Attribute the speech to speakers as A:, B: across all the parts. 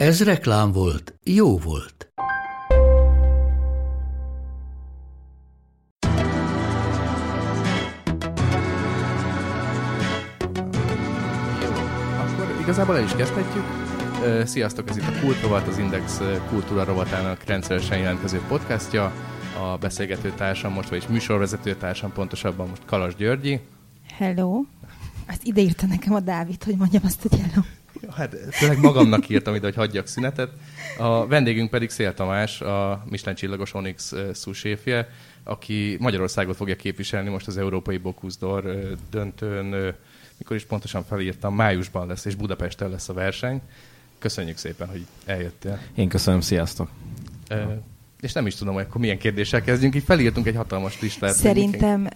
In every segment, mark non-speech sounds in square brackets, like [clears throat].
A: Ez reklám volt, jó volt.
B: Akkor igazából el is kezdhetjük. Sziasztok, ez itt a Kult Rovat, az Index Kultúra rovatának rendszeresen jelentkező podcastja. A beszélgető társam most, vagyis műsorvezető társam, pontosabban most Kalas Györgyi.
C: Hello. Azt ide írta nekem a Dávid, hogy mondjam azt, hogy hello.
B: Hát tényleg magamnak írtam ide, hogy hagyjak szünetet. A vendégünk pedig Szél Tamás, a Michelin csillagos Onyx ö, szóséfje, aki Magyarországot fogja képviselni most az Európai ö, döntőn. Mikor is pontosan felírtam, májusban lesz, és Budapesten lesz a verseny. Köszönjük szépen, hogy eljöttél.
D: Én köszönöm, sziasztok.
B: Ö, és nem is tudom, hogy akkor milyen kérdéssel kezdjünk. Így felírtunk egy hatalmas listát.
C: Szerintem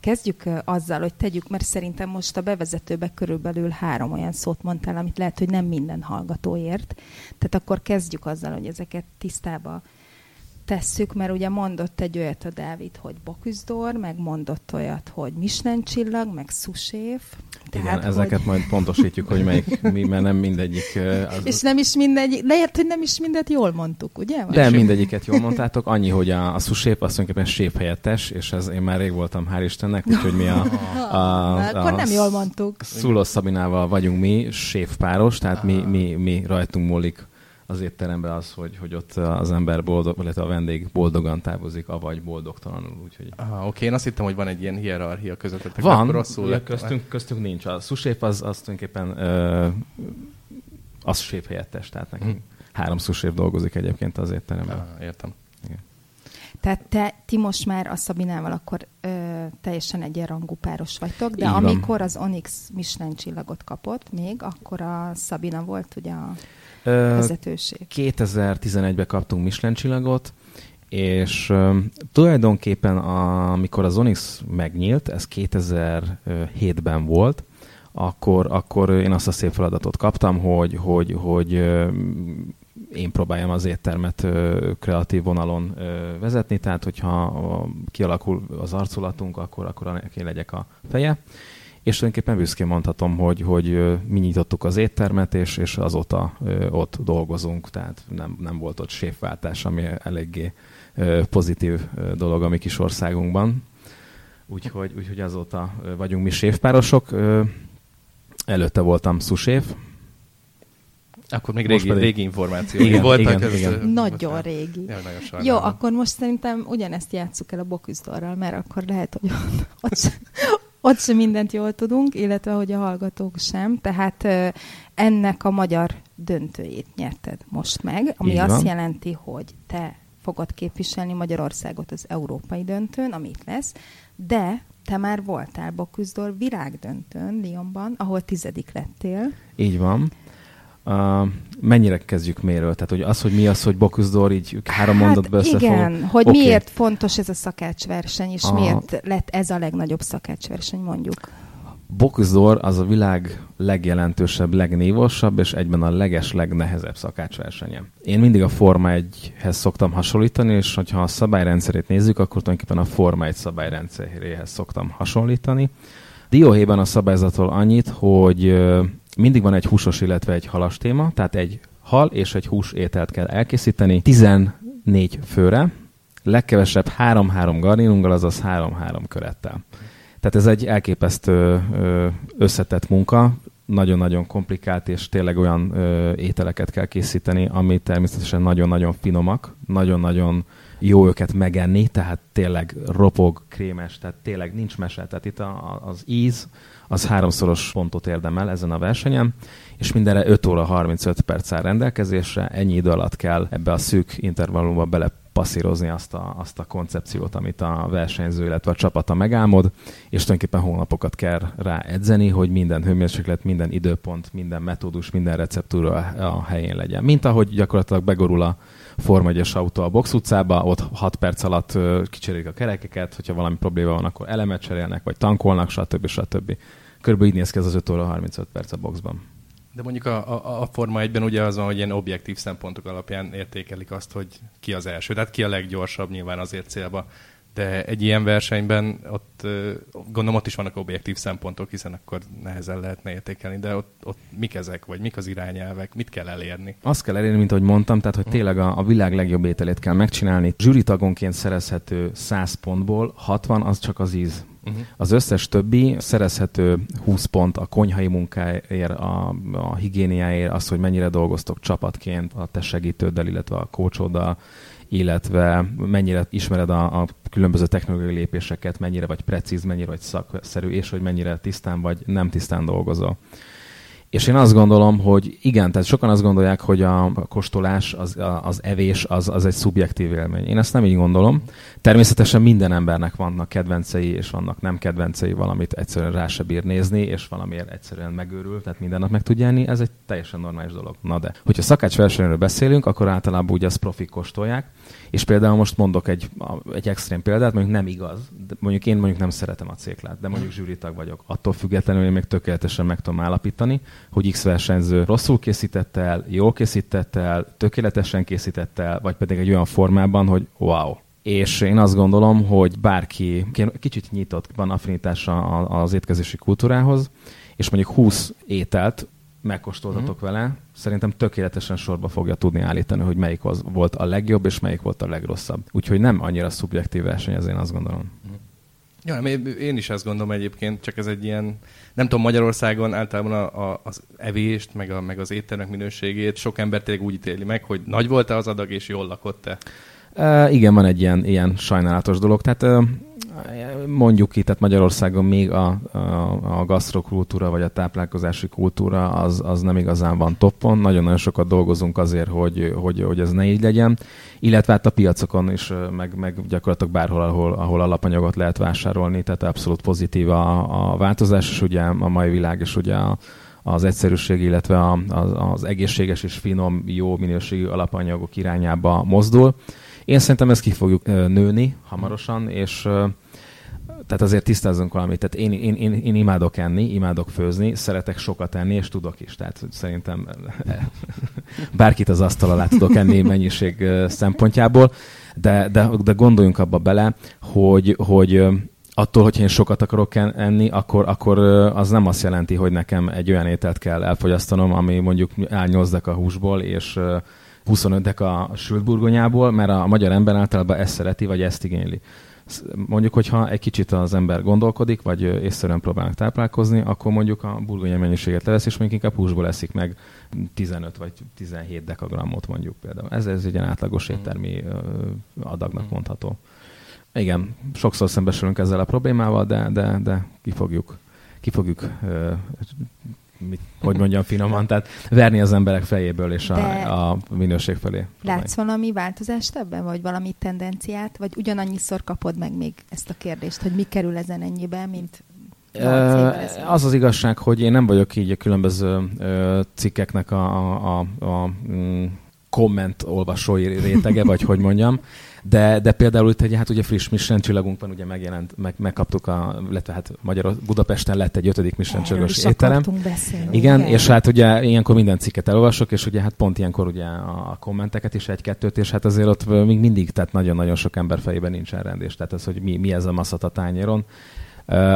C: kezdjük azzal, hogy tegyük, mert szerintem most a bevezetőbe körülbelül három olyan szót mondtál, amit lehet, hogy nem minden hallgató ért. Tehát akkor kezdjük azzal, hogy ezeket tisztába tesszük, mert ugye mondott egy olyat a Dávid, hogy Boküzdor, meg mondott olyat, hogy Michelin csillag, meg Suséf.
D: Igen, ezeket
C: hogy...
D: majd pontosítjuk, hogy melyik, mi, mert nem mindegyik... Az,
C: És nem is mindegy, lehet, hogy nem is mindet jól mondtuk, ugye?
D: de mindegyiket jól mondtátok, annyi, hogy a, a szusép az tulajdonképpen sép helyettes, és ez én már rég voltam, hál' Istennek, úgyhogy mi a, [laughs] a,
C: Na, akkor nem jól mondtuk.
D: Szulos Szabinával vagyunk mi, séfpáros, tehát mi, mi, mi rajtunk múlik az étteremben az, hogy, hogy ott az ember boldog, illetve a vendég boldogan távozik, avagy boldogtalanul. Úgyhogy
B: Aha, oké, én azt hittem, hogy van egy ilyen hierarchia közöttetek.
D: Van,
B: rosszul
D: ja, köztünk, köztünk nincs. A szusép az, az tulajdonképpen ö, az sép helyettes, tehát nekünk
B: Mhm.
D: három szusép dolgozik egyébként az étteremben.
B: Ah, értem.
C: Tehát te, ti most már a Szabinával akkor ö, teljesen egyenrangú páros vagytok, de
D: Így van.
C: amikor az Onyx Michelin csillagot kapott még, akkor a Szabina volt ugye a
D: Ö,
C: vezetőség.
D: 2011-ben kaptunk Michelin csillagot, és ö, tulajdonképpen a, amikor az Onyx megnyílt, ez 2007-ben volt, akkor, akkor én azt a szép feladatot kaptam, hogy, hogy, hogy én próbáljam az éttermet kreatív vonalon vezetni, tehát hogyha kialakul az arculatunk, akkor, akkor én legyek a feje. És tulajdonképpen büszkén mondhatom, hogy, hogy mi nyitottuk az éttermet, és, és azóta ott dolgozunk, tehát nem, nem volt ott séfváltás, ami eléggé pozitív dolog a mi kis országunkban. Úgyhogy, úgyhogy azóta vagyunk mi séfpárosok. Előtte voltam szuséf,
B: Akkor még régi,
D: pedig-
B: régi információk
D: Igen,
B: voltak.
D: igen,
B: ez-
D: igen.
B: ez-
C: Nagyon
B: most-
C: régi.
B: Ja, nagyon
C: Jó, akkor most szerintem ugyanezt játsszuk el a Boküzdorral, mert akkor lehet, hogy ott, ott, ott sem mindent jól tudunk, illetve hogy a hallgatók sem. Tehát ennek a magyar döntőjét nyerted most meg, ami
D: Így
C: azt
D: van.
C: jelenti, hogy te fogod képviselni Magyarországot az európai döntőn, ami itt lesz, de te már voltál Boküzdor világdöntőn Lyonban, ahol tizedik lettél.
D: Így van. Uh, mennyire kezdjük méről? Tehát, hogy az, hogy mi az, hogy Bocuse így három mondatba
C: hát
D: összefog.
C: igen, hogy
D: Oké.
C: miért fontos ez a szakácsverseny, és
D: Aha.
C: miért lett ez a legnagyobb szakácsverseny, mondjuk.
D: Bocuse d'Or az a világ legjelentősebb, legnévosabb, és egyben a leges, legnehezebb szakácsversenye. Én mindig a Forma 1-hez szoktam hasonlítani, és hogyha a szabályrendszerét nézzük, akkor tulajdonképpen a Forma 1 szabályrendszeréhez szoktam hasonlítani. Dióhéjban a szabályzatról annyit, hogy mindig van egy húsos, illetve egy halas téma, tehát egy hal és egy hús ételt kell elkészíteni 14 főre, legkevesebb 3-3 garnírunggal, azaz 3-3 körettel. Tehát ez egy elképesztő összetett munka, nagyon-nagyon komplikált, és tényleg olyan ö, ételeket kell készíteni, ami természetesen nagyon-nagyon finomak, nagyon-nagyon jó őket megenni, tehát tényleg ropog, krémes, tehát tényleg nincs mese. Tehát itt a, az íz, az háromszoros pontot érdemel ezen a versenyen, és mindenre 5 óra 35 perc áll rendelkezésre, ennyi idő alatt kell ebbe a szűk intervallumba bele passzírozni azt a, azt a koncepciót, amit a versenyző, illetve a csapata megálmod, és tulajdonképpen hónapokat kell rá edzeni, hogy minden hőmérséklet, minden időpont, minden metódus, minden receptúra a helyén legyen. Mint ahogy gyakorlatilag begorul a Forma 1 autó a box utcába, ott 6 perc alatt kicserélik a kerekeket, hogyha valami probléma van, akkor elemet cserélnek, vagy tankolnak, stb. stb. Körülbelül így néz ki ez az 5 óra 35 perc a boxban.
B: De mondjuk a, a, a Forma 1-ben ugye az van, hogy ilyen objektív szempontok alapján értékelik azt, hogy ki az első. Tehát ki a leggyorsabb nyilván azért célba. De egy ilyen versenyben ott gondolom ott is vannak objektív szempontok, hiszen akkor nehezen lehetne értékelni, de ott, ott mik ezek, vagy mik az irányelvek, mit kell elérni?
D: Azt kell elérni, mint ahogy mondtam, tehát hogy tényleg a, a világ legjobb ételét kell megcsinálni. Zsűritagonként szerezhető 100 pontból 60 az csak az íz. Uh-huh. Az összes többi szerezhető 20 pont a konyhai munkáért, a, a higiéniáért, az, hogy mennyire dolgoztok csapatként a te segítőddel, illetve a kócsoddal, illetve mennyire ismered a, a különböző technológiai lépéseket, mennyire vagy precíz, mennyire vagy szakszerű, és hogy mennyire tisztán vagy nem tisztán dolgozol. És én azt gondolom, hogy igen, tehát sokan azt gondolják, hogy a kóstolás, az, az evés, az, az egy szubjektív élmény. Én ezt nem így gondolom. Természetesen minden embernek vannak kedvencei, és vannak nem kedvencei, valamit egyszerűen rá se bír nézni, és valamiért egyszerűen megőrül, tehát minden nap meg tudja enni, ez egy teljesen normális dolog. Na de, hogyha szakácsversenyről beszélünk, akkor általában ugye azt profik kóstolják, és például most mondok egy, egy extrém példát, mondjuk nem igaz, de mondjuk én mondjuk nem szeretem a céklát, de mondjuk zsűritag vagyok. Attól függetlenül én még tökéletesen meg tudom állapítani, hogy X versenyző rosszul készítette el, jól készítette el, tökéletesen készítette el, vagy pedig egy olyan formában, hogy wow. És én azt gondolom, hogy bárki kicsit nyitott van affinitása az étkezési kultúrához, és mondjuk 20 ételt megkóstoltatok mm. vele, szerintem tökéletesen sorba fogja tudni állítani, hogy melyik az volt a legjobb, és melyik volt a legrosszabb. Úgyhogy nem annyira szubjektív verseny, ez én azt gondolom. Mm.
B: Ja, én is azt gondolom egyébként, csak ez egy ilyen, nem tudom, Magyarországon általában a, a, az evést, meg, a, meg az ételnek minőségét sok ember tényleg úgy ítéli meg, hogy nagy volt-e az adag, és jól lakott-e.
D: Igen, van egy ilyen, ilyen sajnálatos dolog. Tehát mondjuk ki, tehát Magyarországon még a, a, a gasztrokultúra vagy a táplálkozási kultúra az, az nem igazán van toppon. Nagyon-nagyon sokat dolgozunk azért, hogy, hogy, hogy ez ne így legyen. Illetve hát a piacokon is, meg, meg gyakorlatilag bárhol, ahol, ahol alapanyagot lehet vásárolni, tehát abszolút pozitív a, a változás, és ugye a mai világ, és ugye a, az egyszerűség, illetve a, az, az egészséges és finom, jó minőségű alapanyagok irányába mozdul. Én szerintem ezt ki fogjuk nőni hamarosan, és tehát azért tisztázzunk valamit. Tehát én, én, én, én imádok enni, imádok főzni, szeretek sokat enni, és tudok is. Tehát szerintem [laughs] bárkit az asztal alá tudok enni mennyiség szempontjából, de, de, de gondoljunk abba bele, hogy, hogy attól, hogyha én sokat akarok enni, akkor, akkor az nem azt jelenti, hogy nekem egy olyan ételt kell elfogyasztanom, ami mondjuk áll 8 a húsból, és 25 a sült burgonyából, mert a magyar ember általában ezt szereti, vagy ezt igényli. Mondjuk, hogyha egy kicsit az ember gondolkodik, vagy észszerűen próbálnak táplálkozni, akkor mondjuk a burgonya mennyiséget levesz, és mondjuk inkább húsból eszik meg 15 vagy 17 dekagrammot mondjuk például. Ez, ez egy ilyen átlagos mm. éttermi adagnak mm. mondható. Igen, sokszor szembesülünk ezzel a problémával, de, de, de ki fogjuk, ki fogjuk mit, hogy mondjam finoman, tehát verni az emberek fejéből és a, a minőség felé.
C: Látsz valami változást ebben, vagy valami tendenciát, vagy ugyanannyiszor kapod meg még ezt a kérdést, hogy mi kerül ezen ennyibe, mint
D: az az igazság, hogy én nem vagyok így a különböző cikkeknek a, a, a, a mm, komment olvasói rétege, vagy hogy mondjam. De, de például itt egy, hát ugye friss Michelin csillagunk van, ugye megjelent, meg, megkaptuk a, illetve hát Magyar, Budapesten lett egy ötödik Michelin csillagos étterem. Igen, igen, és hát ugye ilyenkor minden cikket elolvasok, és ugye hát pont ilyenkor ugye a kommenteket is egy-kettőt, és hát azért ott még mindig, tehát nagyon-nagyon sok ember fejében nincsen rendés. Tehát ez, hogy mi, mi ez a maszat a tányéron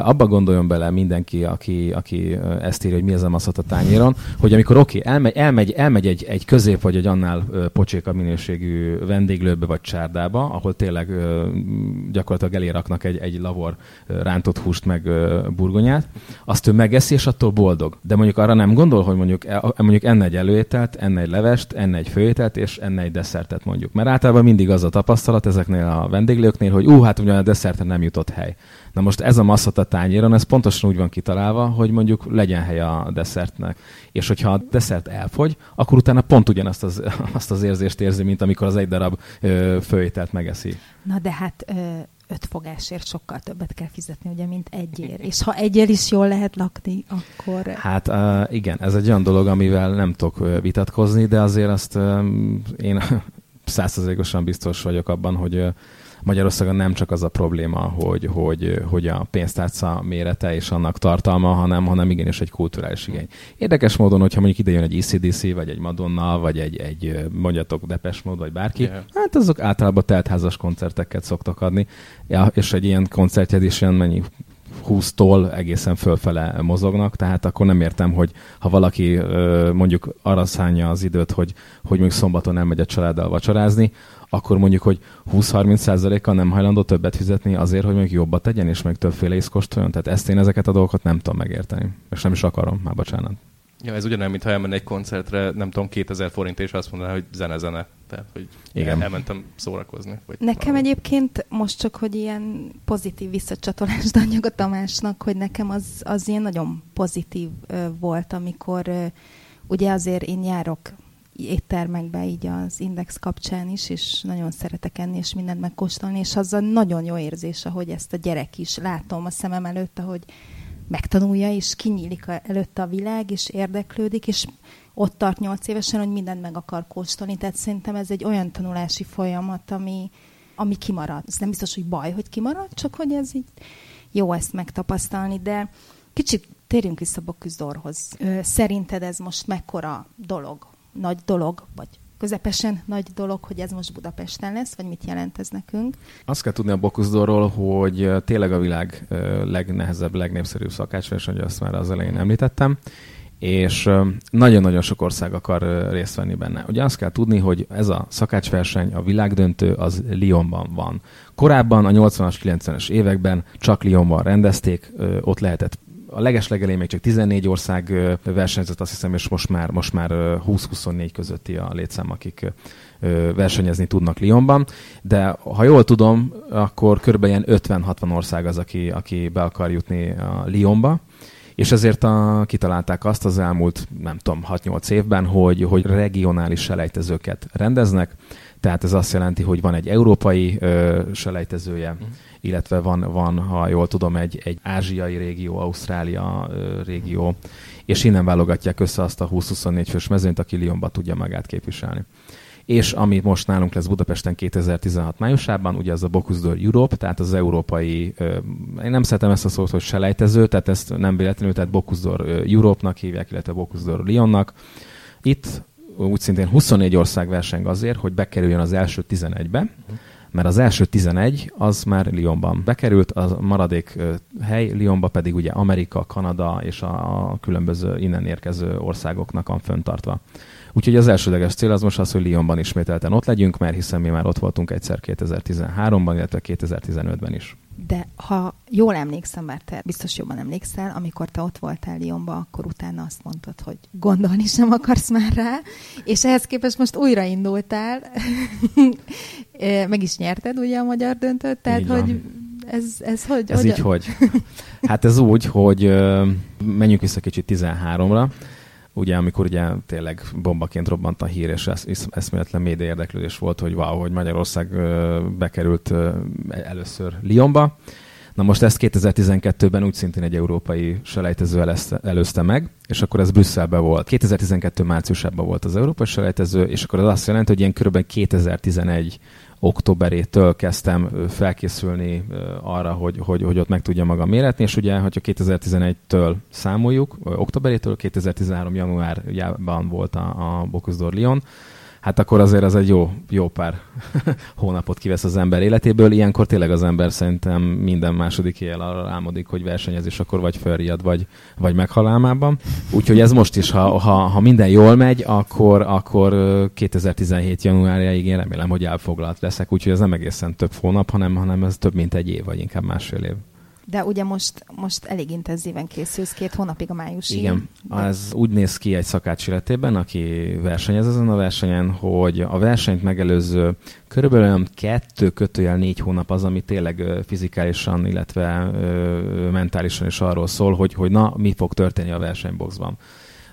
D: abba gondoljon bele mindenki, aki, aki ezt írja, hogy mi ez a maszat a tányéron, hogy amikor oké, okay, elmegy, elmegy, elmegy egy, egy közép vagy egy annál pocséka minőségű vendéglőbe vagy csárdába, ahol tényleg gyakorlatilag eléraknak egy, egy lavor rántott húst meg burgonyát, azt ő megeszi, és attól boldog. De mondjuk arra nem gondol, hogy mondjuk, e, mondjuk enne egy előételt, enne egy levest, enne egy főételt, és enne egy desszertet mondjuk. Mert általában mindig az a tapasztalat ezeknél a vendéglőknél, hogy ú, hát ugyan a desszerten nem jutott hely. Na most ez a azt a tányéron, ez pontosan úgy van kitalálva, hogy mondjuk legyen hely a desszertnek. És hogyha a desszert elfogy, akkor utána pont ugyanazt az, [laughs] azt az érzést érzi, mint amikor az egy darab ö, főételt megeszi.
C: Na de hát ö, öt fogásért sokkal többet kell fizetni, ugye, mint egyért. És ha egyel is jól lehet lakni, akkor...
D: Hát uh, igen, ez egy olyan dolog, amivel nem tudok vitatkozni, de azért azt uh, én [laughs] százszerzékosan biztos vagyok abban, hogy Magyarországon nem csak az a probléma, hogy, hogy, hogy a pénztárca mérete és annak tartalma, hanem, hanem igenis egy kulturális igény. Érdekes módon, hogyha mondjuk ide jön egy ECDC, vagy egy Madonna, vagy egy, egy mondjatok Depes mód, vagy bárki, yeah. hát azok általában teltházas koncerteket szoktak adni, ja, és egy ilyen koncertjed is ilyen mennyi 20-tól egészen fölfele mozognak, tehát akkor nem értem, hogy ha valaki mondjuk arra szánja az időt, hogy, hogy még szombaton nem megy a családdal vacsorázni, akkor mondjuk, hogy 20-30%-kal nem hajlandó többet fizetni azért, hogy még jobbat tegyen, és még többféle ízt kóstoljon. Tehát ezt én ezeket a dolgokat nem tudom megérteni. És nem is akarom, már bocsánat.
B: Ja, ez ugyanolyan, mintha elmenne egy koncertre, nem tudom, 2000 forint, és azt mondaná, hogy zene-zene. Tehát, hogy Igen. elmentem szórakozni. Vagy
C: nekem valami. egyébként most csak, hogy ilyen pozitív visszacsatolást adjak a Tamásnak, hogy nekem az, az ilyen nagyon pozitív ö, volt, amikor ö, ugye azért én járok éttermekbe így az Index kapcsán is, és nagyon szeretek enni, és mindent megkóstolni, és az a nagyon jó érzés, ahogy ezt a gyerek is látom a szemem előtt, ahogy megtanulja, és kinyílik előtte a világ, és érdeklődik, és ott tart nyolc évesen, hogy mindent meg akar kóstolni. Tehát szerintem ez egy olyan tanulási folyamat, ami, ami kimarad. Ez nem biztos, hogy baj, hogy kimarad, csak hogy ez így jó ezt megtapasztalni, de kicsit térjünk vissza Boküzdorhoz. Szerinted ez most mekkora dolog, nagy dolog, vagy közepesen nagy dolog, hogy ez most Budapesten lesz, vagy mit jelent ez nekünk?
D: Azt kell tudni a Bokuszdorról, hogy tényleg a világ legnehezebb, legnépszerűbb szakácsverseny, azt már az elején említettem, és nagyon-nagyon sok ország akar részt venni benne. Ugye azt kell tudni, hogy ez a szakácsverseny, a világdöntő az Lyonban van. Korábban a 80-as, 90-es években csak Lyonban rendezték, ott lehetett a legeslegelén még csak 14 ország versenyzett, azt hiszem, és most már, most már 20-24 közötti a létszám, akik versenyezni tudnak Lyonban, de ha jól tudom, akkor ilyen 50-60 ország az, aki, aki be akar jutni a Lyonba, és ezért a, kitalálták azt az elmúlt, nem tudom, 6-8 évben, hogy, hogy regionális selejtezőket rendeznek, tehát ez azt jelenti, hogy van egy európai ö, selejtezője, uh-huh illetve van, van, ha jól tudom, egy, egy ázsiai régió, Ausztrália régió, és innen válogatják össze azt a 20-24 fős mezőnyt, aki Lyonba tudja magát képviselni. És ami most nálunk lesz Budapesten 2016 májusában, ugye az a Bocuse d'Or Europe, tehát az európai, én nem szeretem ezt a szót, hogy selejtező, tehát ezt nem véletlenül, tehát Bocuse d'Or Europe-nak hívják, illetve Bocuse d'Or Lyonnak. Itt úgy szintén 24 ország verseng azért, hogy bekerüljön az első 11-be, uh-huh mert az első 11 az már Lyonban bekerült, a maradék hely Lyonba pedig ugye Amerika, Kanada és a különböző innen érkező országoknak van föntartva. Úgyhogy az elsődleges cél az most az, hogy Lyonban ismételten ott legyünk, mert hiszen mi már ott voltunk egyszer 2013-ban, illetve 2015-ben is.
C: De ha jól emlékszem, mert te biztos jobban emlékszel, amikor te ott voltál Lyonba, akkor utána azt mondtad, hogy gondolni sem akarsz már rá, és ehhez képest most újraindultál, [laughs] meg is nyerted ugye a magyar döntőt, tehát így hogy ez, ez hogy?
D: Ez
C: hogy
D: így hogy? Hát ez úgy, hogy menjünk vissza kicsit 13-ra, ugye amikor ugye tényleg bombaként robbant a hír, és esz, eszméletlen média érdeklődés volt, hogy wow, hogy Magyarország bekerült először Lyonba. Na most ezt 2012-ben úgy szintén egy európai selejtező előzte meg, és akkor ez Brüsszelben volt. 2012 márciusában volt az európai selejtező, és akkor az azt jelenti, hogy ilyen kb. 2011 októberétől kezdtem felkészülni arra, hogy, hogy, hogy ott meg tudja maga méretni, és ugye, hogyha 2011-től számoljuk, októberétől 2013 januárjában volt a, a Bocuse d'Or Lyon, hát akkor azért az egy jó, jó pár [laughs] hónapot kivesz az ember életéből. Ilyenkor tényleg az ember szerintem minden második éjjel arra álmodik, hogy versenyez, és akkor vagy felriad, vagy, vagy meghal álmában. Úgyhogy ez most is, ha, ha, ha minden jól megy, akkor, akkor 2017 januárjáig én remélem, hogy elfoglalt leszek. Úgyhogy ez nem egészen több hónap, hanem, hanem ez több mint egy év, vagy inkább másfél év.
C: De ugye most, most elég intenzíven készülsz, két hónapig a májusi.
D: Igen, ez úgy néz ki egy szakács életében, aki versenyez ezen a versenyen, hogy a versenyt megelőző körülbelül olyan kettő kötőjel négy hónap az, ami tényleg fizikálisan, illetve mentálisan is arról szól, hogy, hogy na, mi fog történni a versenyboxban.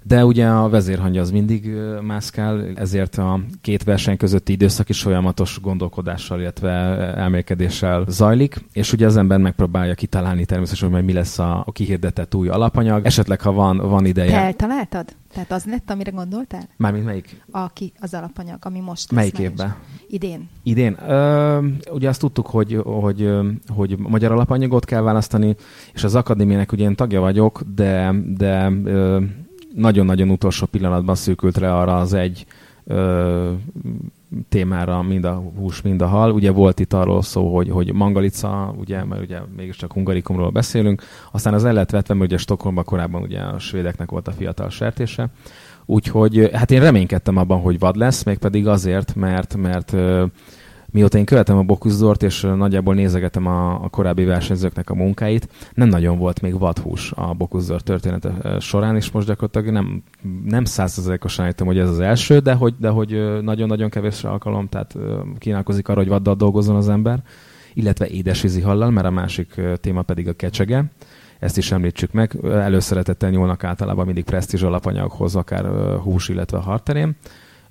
D: De ugye a vezérhangja az mindig mászkál, ezért a két verseny közötti időszak is folyamatos gondolkodással, illetve elmélkedéssel zajlik, és ugye az ember megpróbálja kitalálni természetesen, hogy mi lesz a, a kihirdetett új alapanyag. Esetleg, ha van, van ideje. Te
C: eltaláltad? Tehát az lett, amire gondoltál?
D: Mármint melyik?
C: Aki, az alapanyag, ami most
D: Melyik évben?
C: Idén.
D: Idén. Ö, ugye azt tudtuk, hogy, hogy, hogy magyar alapanyagot kell választani, és az akadémiának ugye én tagja vagyok, de, de ö, nagyon-nagyon utolsó pillanatban szűkült rá arra az egy ö, témára, mind a hús, mind a hal. Ugye volt itt arról szó, hogy, hogy mangalica, ugye, mert ugye mégiscsak hungarikumról beszélünk, aztán az el lett vetve, mert ugye Stockholmban korábban ugye a svédeknek volt a fiatal sertése, úgyhogy hát én reménykedtem abban, hogy vad lesz, mégpedig azért, mert, mert mióta én követem a Bokuszdort, és nagyjából nézegetem a, a korábbi versenyzőknek a munkáit, nem nagyon volt még vadhús a Bokuszdor története során, és most gyakorlatilag nem, nem százszerzelékosan állítom, hogy ez az első, de hogy, de hogy nagyon-nagyon kevés alkalom, tehát kínálkozik arra, hogy vaddal dolgozzon az ember, illetve édesvízi hallal, mert a másik téma pedig a kecsege ezt is említsük meg. Előszeretettel nyúlnak általában mindig presztízs alapanyaghoz, akár hús, illetve harterém.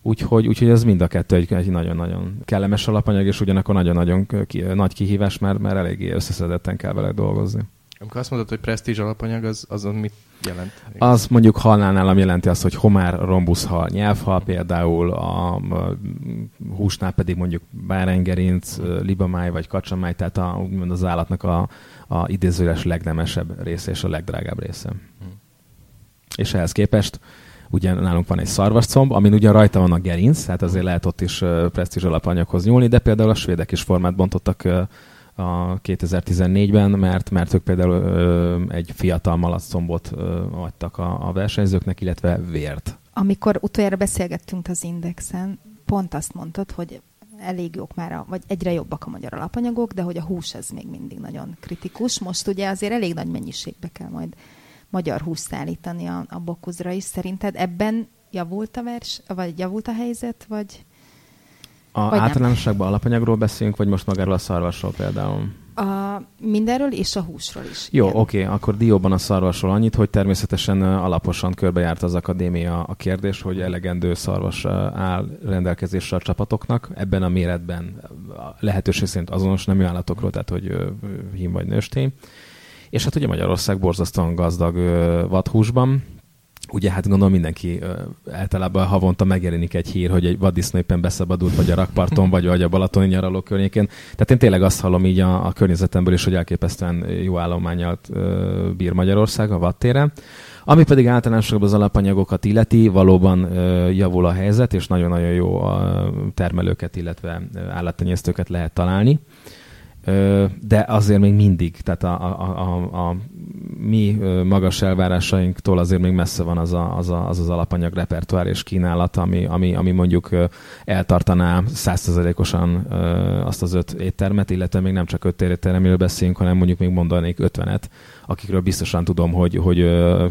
D: Úgyhogy, úgyhogy ez mind a kettő egy, egy nagyon-nagyon kellemes alapanyag, és ugyanakkor nagyon-nagyon ki, nagy kihívás, mert, mert eléggé összeszedetten kell vele dolgozni.
B: Amikor azt mondod, hogy presztízs alapanyag, az, az mit jelent?
D: Az mondjuk halnál nálam jelenti azt, hogy homár, rombuszhal, nyelvhal például, a, a húsnál pedig mondjuk báránygerinc, libamáj vagy kacsamáj, tehát a, úgymond az állatnak a, a idézőles legnemesebb része és a legdrágább része. Hmm. És ehhez képest ugye nálunk van egy szarvascomb, amin ugyan rajta van a gerinc, tehát azért lehet ott is presztízs alapanyaghoz nyúlni, de például a svédek is formát bontottak a 2014-ben, mert, mert ők például ö, egy fiatal malaccombot ö, adtak a, a versenyzőknek, illetve vért.
C: Amikor utoljára beszélgettünk az Indexen, pont azt mondtad, hogy elég jók már, a, vagy egyre jobbak a magyar alapanyagok, de hogy a hús ez még mindig nagyon kritikus. Most ugye azért elég nagy mennyiségbe kell majd magyar húst szállítani a, a bokuzra is. Szerinted ebben javult a vers, vagy javult a helyzet, vagy...
D: A vagy általánosságban alapanyagról beszélünk, vagy most magáról a szarvasról például?
C: A, mindenről és a húsról is.
D: Jó, oké, okay, akkor dióban a szarvasról annyit, hogy természetesen alaposan körbejárt az akadémia a kérdés, hogy elegendő szarvas áll rendelkezésre a csapatoknak. Ebben a méretben lehetőség szerint azonos nemű állatokról, tehát hogy hím vagy nőstény. És hát ugye Magyarország borzasztóan gazdag vadhúsban, ugye hát gondolom mindenki általában havonta megjelenik egy hír, hogy egy vaddisznó éppen beszabadult, vagy a rakparton, vagy, vagy a Balatoni nyaraló környékén. Tehát én tényleg azt hallom így a, a környezetemből is, hogy elképesztően jó állományat bír Magyarország a vadtéren. Ami pedig általánosságban az alapanyagokat illeti, valóban javul a helyzet, és nagyon-nagyon jó a termelőket, illetve állattenyésztőket lehet találni de azért még mindig, tehát a, a, a, a mi magas elvárásainktól azért még messze van az a, az, a, az, az alapanyag repertoár és kínálat, ami, ami, ami mondjuk eltartaná százszerzelékosan azt az öt éttermet, illetve még nem csak öt étteremről beszélünk, hanem mondjuk még mondanék ötvenet, akikről biztosan tudom, hogy, hogy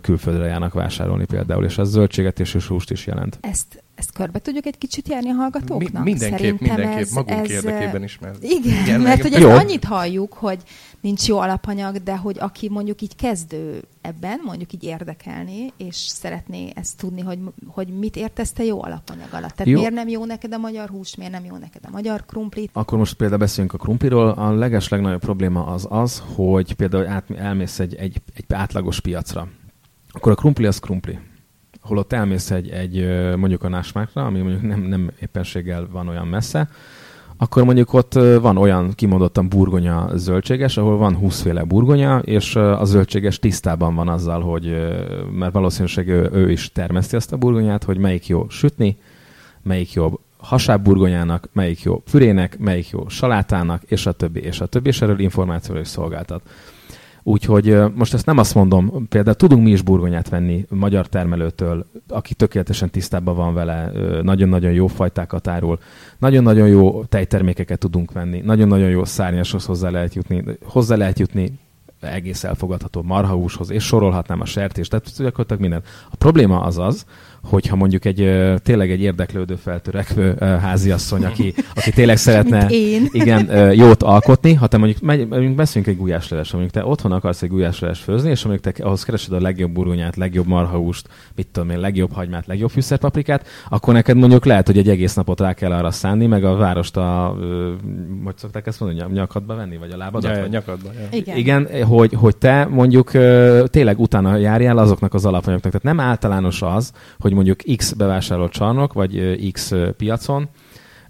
D: külföldre járnak vásárolni például, és ez zöldséget és húst is jelent.
C: Ezt ezt körbe tudjuk egy kicsit járni a hallgatóknak?
B: Mi, mindenképp, Szerintem mindenképp, ez, magunk ez, érdekében is. Mert
C: igen, igen, mert hogy ezt annyit halljuk, hogy nincs jó alapanyag, de hogy aki mondjuk így kezdő ebben, mondjuk így érdekelni, és szeretné ezt tudni, hogy, hogy mit értesz te jó alapanyag alatt. Tehát jó. miért nem jó neked a magyar hús, miért nem jó neked a magyar krumpli?
D: Akkor most például beszéljünk a krumpliról. A leges legnagyobb probléma az az, hogy például át, elmész egy, egy, egy átlagos piacra. Akkor a krumpli az krumpli holott elmész egy, egy mondjuk a násmákra, ami mondjuk nem, nem éppenséggel van olyan messze, akkor mondjuk ott van olyan kimondottan burgonya zöldséges, ahol van 20 féle burgonya, és a zöldséges tisztában van azzal, hogy mert valószínűleg ő, ő is termeszti ezt a burgonyát, hogy melyik jó sütni, melyik jó hasább burgonyának, melyik jó pürének, melyik jó salátának, és a többi, és a többi, és erről információra is szolgáltat. Úgyhogy most ezt nem azt mondom, például tudunk mi is burgonyát venni magyar termelőtől, aki tökéletesen tisztában van vele, nagyon-nagyon jó fajtákat árul, nagyon-nagyon jó tejtermékeket tudunk venni, nagyon-nagyon jó szárnyashoz hozzá lehet jutni, hozzá lehet jutni egész elfogadható marhahúshoz, és sorolhatnám a sertést, tehát gyakorlatilag minden. A probléma az az, hogyha mondjuk egy tényleg egy érdeklődő, feltörekvő háziasszony, aki, aki tényleg szeretne igen, jót alkotni, ha te mondjuk, megy, mondjuk beszéljünk egy gulyásleves, mondjuk te otthon akarsz egy gulyásleves főzni, és mondjuk te ahhoz keresed a legjobb burgonyát, legjobb marhahúst, mit tudom én, legjobb hagymát, legjobb fűszerpaprikát, akkor neked mondjuk lehet, hogy egy egész napot rá kell arra szánni, meg a várost a, hogy szokták ezt mondani, nyakadba venni, vagy a lábadat? Ja, vagy?
B: nyakadba, ja.
D: Igen. Igen, hogy, hogy te mondjuk tényleg utána járjál azoknak az alapanyagoknak. Tehát nem általános az, hogy hogy mondjuk X bevásárolt csarnok, vagy X piacon,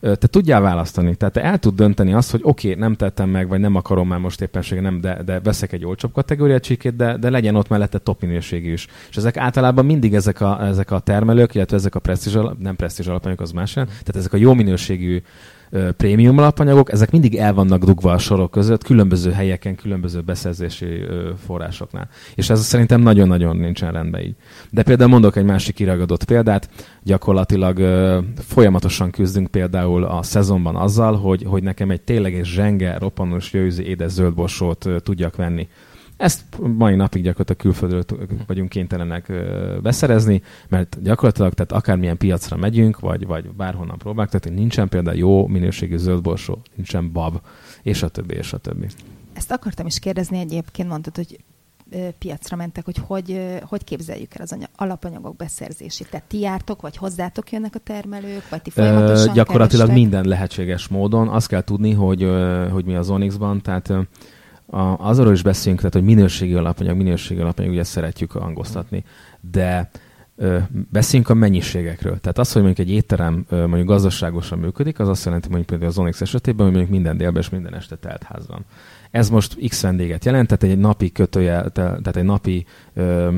D: te tudjál választani. Tehát te el tud dönteni azt, hogy oké, okay, nem tettem meg, vagy nem akarom már most éppenséggel, nem, de, de veszek egy olcsóbb kategóriát csíkét, de, de legyen ott mellette top minőségű is. És ezek általában mindig ezek a, ezek a termelők, illetve ezek a presztízs, nem presztízs alapanyagok, az más Tehát ezek a jó minőségű prémium alapanyagok, ezek mindig el vannak dugva a sorok között, különböző helyeken, különböző beszerzési forrásoknál. És ez szerintem nagyon-nagyon nincsen rendben így. De például mondok egy másik kiragadott példát, gyakorlatilag folyamatosan küzdünk például a szezonban azzal, hogy, hogy nekem egy tényleges zsenge, roppanos, jőzi, édes zöldborsót tudjak venni ezt mai napig gyakorlatilag külföldről vagyunk kénytelenek beszerezni, mert gyakorlatilag, tehát akármilyen piacra megyünk, vagy, vagy bárhonnan próbálunk, tehát nincsen például jó minőségű zöldborsó, nincsen bab, és a többi, és a többi.
C: Ezt akartam is kérdezni egyébként, mondtad, hogy piacra mentek, hogy hogy, hogy képzeljük el az alapanyagok beszerzését. Tehát ti jártok, vagy hozzátok jönnek a termelők, vagy ti folyamatosan
D: Ö, Gyakorlatilag kerestek? minden lehetséges módon. Azt kell tudni, hogy, hogy mi az Onyx-ban, tehát a, azról is beszélünk, tehát, hogy minőségi alapanyag, minőségi alapanyag, ugye szeretjük hangoztatni, de beszéljünk a mennyiségekről. Tehát az, hogy mondjuk egy étterem mondjuk gazdaságosan működik, az azt jelenti, mondjuk például az Onyx esetében, hogy mondjuk minden délben és minden este telt ház van. Ez most X vendéget jelent, tehát egy napi kötőjel, tehát egy napi ö,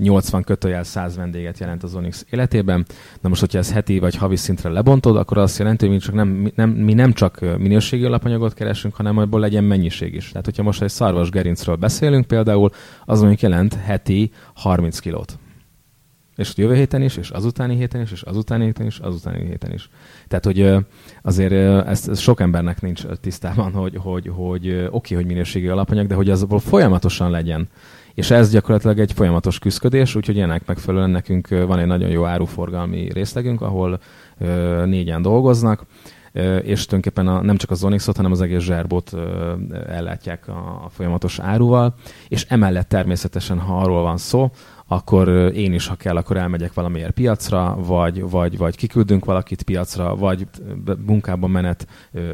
D: 80 kötőjel 100 vendéget jelent az Onyx életében. Na most, hogyha ez heti vagy havi szintre lebontod, akkor azt jelenti, hogy mi, csak nem, nem, mi nem csak minőségi alapanyagot keresünk, hanem abból legyen mennyiség is. Tehát, hogyha most egy szarvas gerincről beszélünk például, az mondjuk jelent heti 30 kilót. És jövő héten is, és azutáni héten is, és azutáni héten is, azutáni héten is. Tehát, hogy azért ezt, ezt sok embernek nincs tisztában, hogy, hogy, hogy oké, hogy minőségi alapanyag, de hogy azból folyamatosan legyen. És ez gyakorlatilag egy folyamatos küzdködés, úgyhogy ennek megfelelően nekünk van egy nagyon jó áruforgalmi részlegünk, ahol négyen dolgoznak, és tulajdonképpen a, nem csak az Onyxot, hanem az egész zserbot ellátják a, a folyamatos áruval, és emellett természetesen, ha arról van szó, akkor én is, ha kell, akkor elmegyek valamiért piacra, vagy, vagy, vagy kiküldünk valakit piacra, vagy munkában menet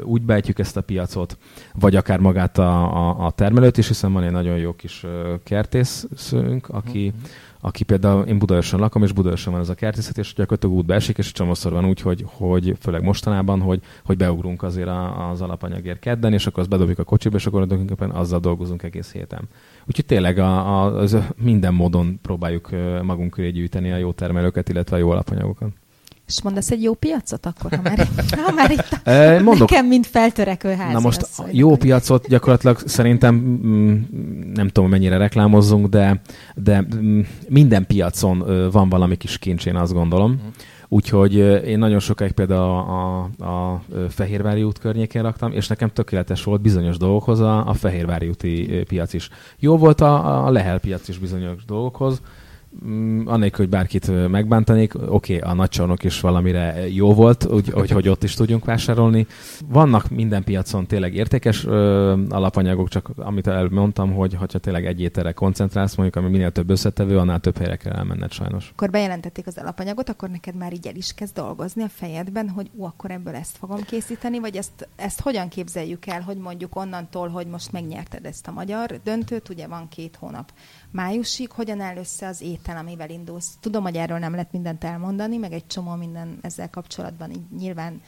D: úgy bejtjük ezt a piacot, vagy akár magát a, a, a termelőt is, hiszen van egy nagyon jó kis kertészünk, aki, uh-huh aki például én Budaörsön lakom, és Budaörsön van ez a kertészet, és gyakorlatilag útba esik, és csomószor van úgy, hogy, hogy főleg mostanában, hogy, hogy beugrunk azért az alapanyagért kedden, és akkor azt bedobjuk a kocsiba, és akkor tulajdonképpen azzal dolgozunk egész héten. Úgyhogy tényleg a, a, az minden módon próbáljuk magunk köré gyűjteni a jó termelőket, illetve a jó alapanyagokat.
C: És mondasz egy jó piacot akkor, ha már, ha már itt a, [laughs] Mondok, nekem, mint feltörekvő ház.
D: Na most a jó piacot gyakorlatilag szerintem mm, nem tudom, mennyire reklámozzunk, de, de mm, minden piacon van valami kis kincs, én azt gondolom. Mm. Úgyhogy én nagyon sokáig például a, a, a Fehérvári út környékén raktam, és nekem tökéletes volt bizonyos dolgokhoz a, a Fehérvári úti piac is. Jó volt a, a Lehel piac is bizonyos dolgokhoz, annélkül, hogy bárkit megbántanék, oké, okay, a nagycsarnok is valamire jó volt, úgy, hogy, hogy ott is tudjunk vásárolni. Vannak minden piacon tényleg értékes ö, alapanyagok, csak amit elmondtam, hogy ha tényleg egy ételre koncentrálsz, mondjuk, ami minél több összetevő, annál több helyre kell elmenned sajnos.
C: Akkor bejelentették az alapanyagot, akkor neked már így el is kezd dolgozni a fejedben, hogy ú, akkor ebből ezt fogom készíteni, vagy ezt, ezt hogyan képzeljük el, hogy mondjuk onnantól, hogy most megnyerted ezt a magyar döntőt, ugye van két hónap májusig, hogyan áll össze az étel, amivel indulsz? Tudom, hogy erről nem lehet mindent elmondani, meg egy csomó minden ezzel kapcsolatban így nyilván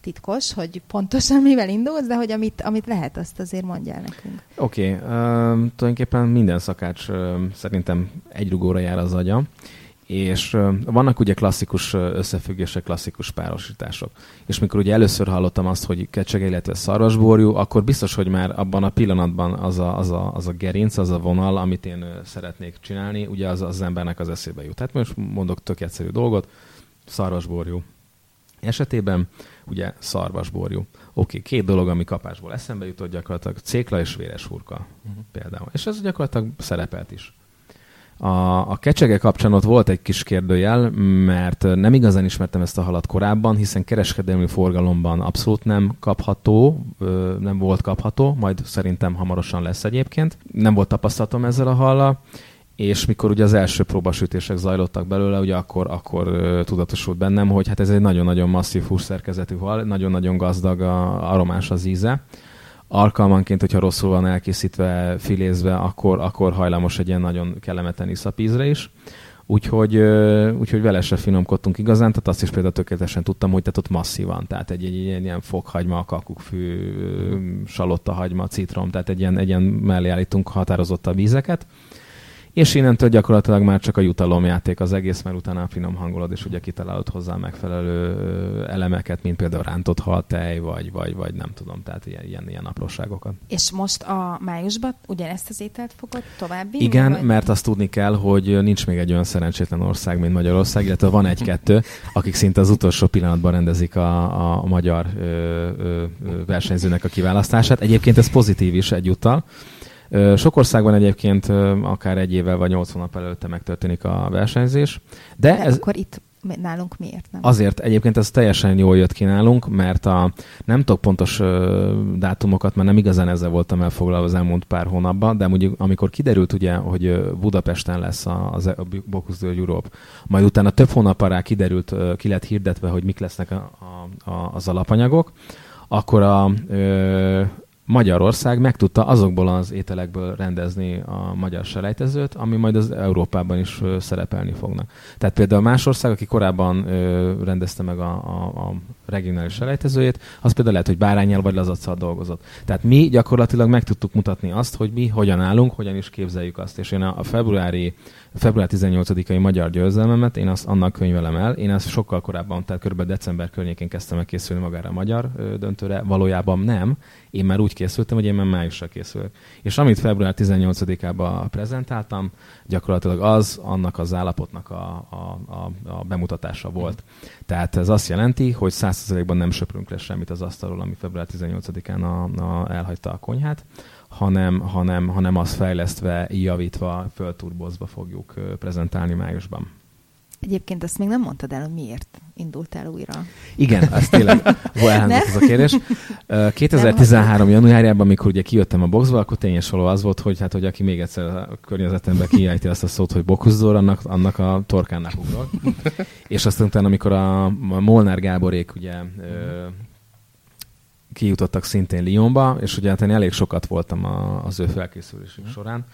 C: titkos, hogy pontosan [laughs] mivel indulsz, de hogy amit, amit lehet, azt azért mondjál nekünk.
D: Oké, okay, uh, tulajdonképpen minden szakács uh, szerintem egy rugóra jár az agya, és vannak ugye klasszikus összefüggések, klasszikus párosítások. És mikor ugye először hallottam azt, hogy kecsege, illetve szarvasborjú, akkor biztos, hogy már abban a pillanatban az a, az a, az a gerinc, az a vonal, amit én szeretnék csinálni, ugye az az embernek az eszébe jut. Tehát most mondok tök egyszerű dolgot, szarvasborjú. Esetében ugye szarvasborjú. okay, két dolog, ami kapásból eszembe jutott gyakorlatilag, cékla és véres hurka uh-huh. például. És ez gyakorlatilag szerepelt is. A, a kecsege kapcsán ott volt egy kis kérdőjel, mert nem igazán ismertem ezt a halat korábban, hiszen kereskedelmi forgalomban abszolút nem kapható, nem volt kapható, majd szerintem hamarosan lesz egyébként. Nem volt tapasztalatom ezzel a hallal, és mikor ugye az első próbasütések zajlottak belőle, ugye akkor, akkor tudatosult bennem, hogy hát ez egy nagyon-nagyon masszív hússzerkezetű hal, nagyon-nagyon gazdag, a, aromás az íze alkalmanként, hogyha rosszul van elkészítve, filézve, akkor, akkor hajlamos egy ilyen nagyon kellemetlen iszapízre is. Úgyhogy, úgyhogy vele se finomkodtunk igazán, tehát azt is például tökéletesen tudtam, hogy tehát ott masszívan, tehát egy, egy, egy ilyen fokhagyma, kakukkfű, salotta hagyma, citrom, tehát egy ilyen, egy ilyen mellé állítunk határozottabb ízeket és innentől gyakorlatilag már csak a jutalomjáték az egész, mert utána finom hangolod, és ugye kitalálod hozzá megfelelő elemeket, mint például rántott haltej, vagy, vagy, vagy nem tudom, tehát ilyen, ilyen, ilyen apróságokat.
C: És most a májusban ugyanezt az ételt fogod további?
D: Igen, vagy? mert azt tudni kell, hogy nincs még egy olyan szerencsétlen ország, mint Magyarország, illetve van egy-kettő, akik szinte az utolsó pillanatban rendezik a, a magyar ö, ö, versenyzőnek a kiválasztását. Egyébként ez pozitív is egyúttal, sok országban egyébként akár egy évvel vagy nyolc hónap előtte megtörténik a versenyzés.
C: De, de ez... akkor itt nálunk miért nem?
D: Azért egyébként ez teljesen jól jött ki nálunk, mert a, nem tudok pontos uh, dátumokat, mert nem igazán ezzel voltam elfoglalva az elmúlt pár hónapban, de mondjuk amikor kiderült ugye, hogy Budapesten lesz a, a, a Bocuse Europe, majd utána több hónap rá kiderült, uh, ki lett hirdetve, hogy mik lesznek a, a, a, az alapanyagok, akkor a, Magyarország meg tudta azokból az ételekből rendezni a magyar selejtezőt, ami majd az Európában is szerepelni fognak. Tehát például más ország, aki korábban rendezte meg a, a, a regionális selejtezőjét, az például lehet, hogy bárányjal vagy lazaccal dolgozott. Tehát mi gyakorlatilag meg tudtuk mutatni azt, hogy mi hogyan állunk, hogyan is képzeljük azt. És én a, februári február 18-ai magyar győzelmemet, én azt annak könyvelem el. Én ezt sokkal korábban, tehát kb. december környékén kezdtem el készülni magára a magyar döntőre. Valójában nem. Én már úgy készültem, hogy én már májusra készülök. És amit február 18-ában prezentáltam, gyakorlatilag az annak az állapotnak a, a, a, a bemutatása volt. Tehát ez azt jelenti, hogy 100%-ban nem söprünk le semmit az asztalról, ami február 18-án a, a, elhagyta a konyhát, hanem, hanem, hanem azt fejlesztve, javítva, fölturbozva fogjuk prezentálni májusban.
C: Egyébként azt még nem mondtad el, hogy miért indultál újra.
D: Igen, ez tényleg [laughs] elhangzott ez a kérdés. 2013. januárjában, amikor ugye kijöttem a boxba, akkor tényes való az volt, hogy hát, hogy aki még egyszer a környezetemben kiejti azt a szót, hogy bokuzdor, annak, annak a torkának ugrok. És aztán utána, amikor a Molnár Gáborék ugye kijutottak szintén Lyonba, és ugye hát én elég sokat voltam a, az ő felkészülésük során,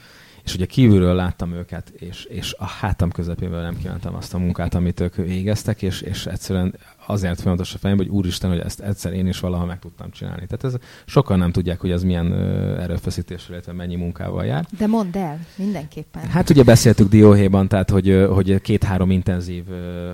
D: és ugye kívülről láttam őket, és, és a hátam közepével nem kívántam azt a munkát, amit ők végeztek, és, és egyszerűen azért folyamatos a fejemben, hogy úristen, hogy ezt egyszer én is valaha meg tudtam csinálni. Tehát ez, sokan nem tudják, hogy ez milyen erőfeszítésre, illetve mennyi munkával jár.
C: De mondd el, mindenképpen.
D: Hát ugye beszéltük Dióhéjban, tehát hogy, hogy két-három intenzív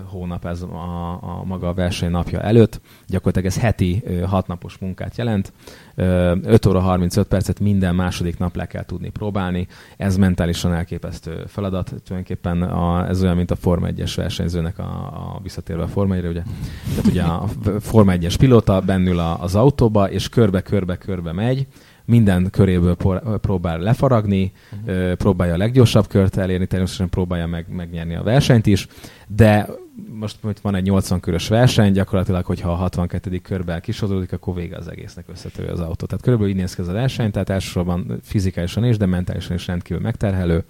D: hónap ez a, a maga a verseny napja előtt. Gyakorlatilag ez heti hatnapos munkát jelent. 5 óra 35 percet minden második nap le kell tudni próbálni. Ez mentálisan elképesztő feladat. Tulajdonképpen a, ez olyan, mint a Forma 1-es versenyzőnek a, a visszatérve a Forma 1 ugye tehát ugye a Forma 1-es pilóta bennül az autóba, és körbe-körbe-körbe megy, minden köréből próbál lefaragni, uh-huh. próbálja a leggyorsabb kört elérni, természetesen próbálja meg, megnyerni a versenyt is, de most hogy van egy 80 körös verseny, gyakorlatilag, hogyha a 62. körben kisodródik, akkor vége az egésznek összetörő az autó. Tehát körülbelül így néz ki ez a verseny, tehát elsősorban fizikálisan is, de mentálisan is rendkívül megterhelő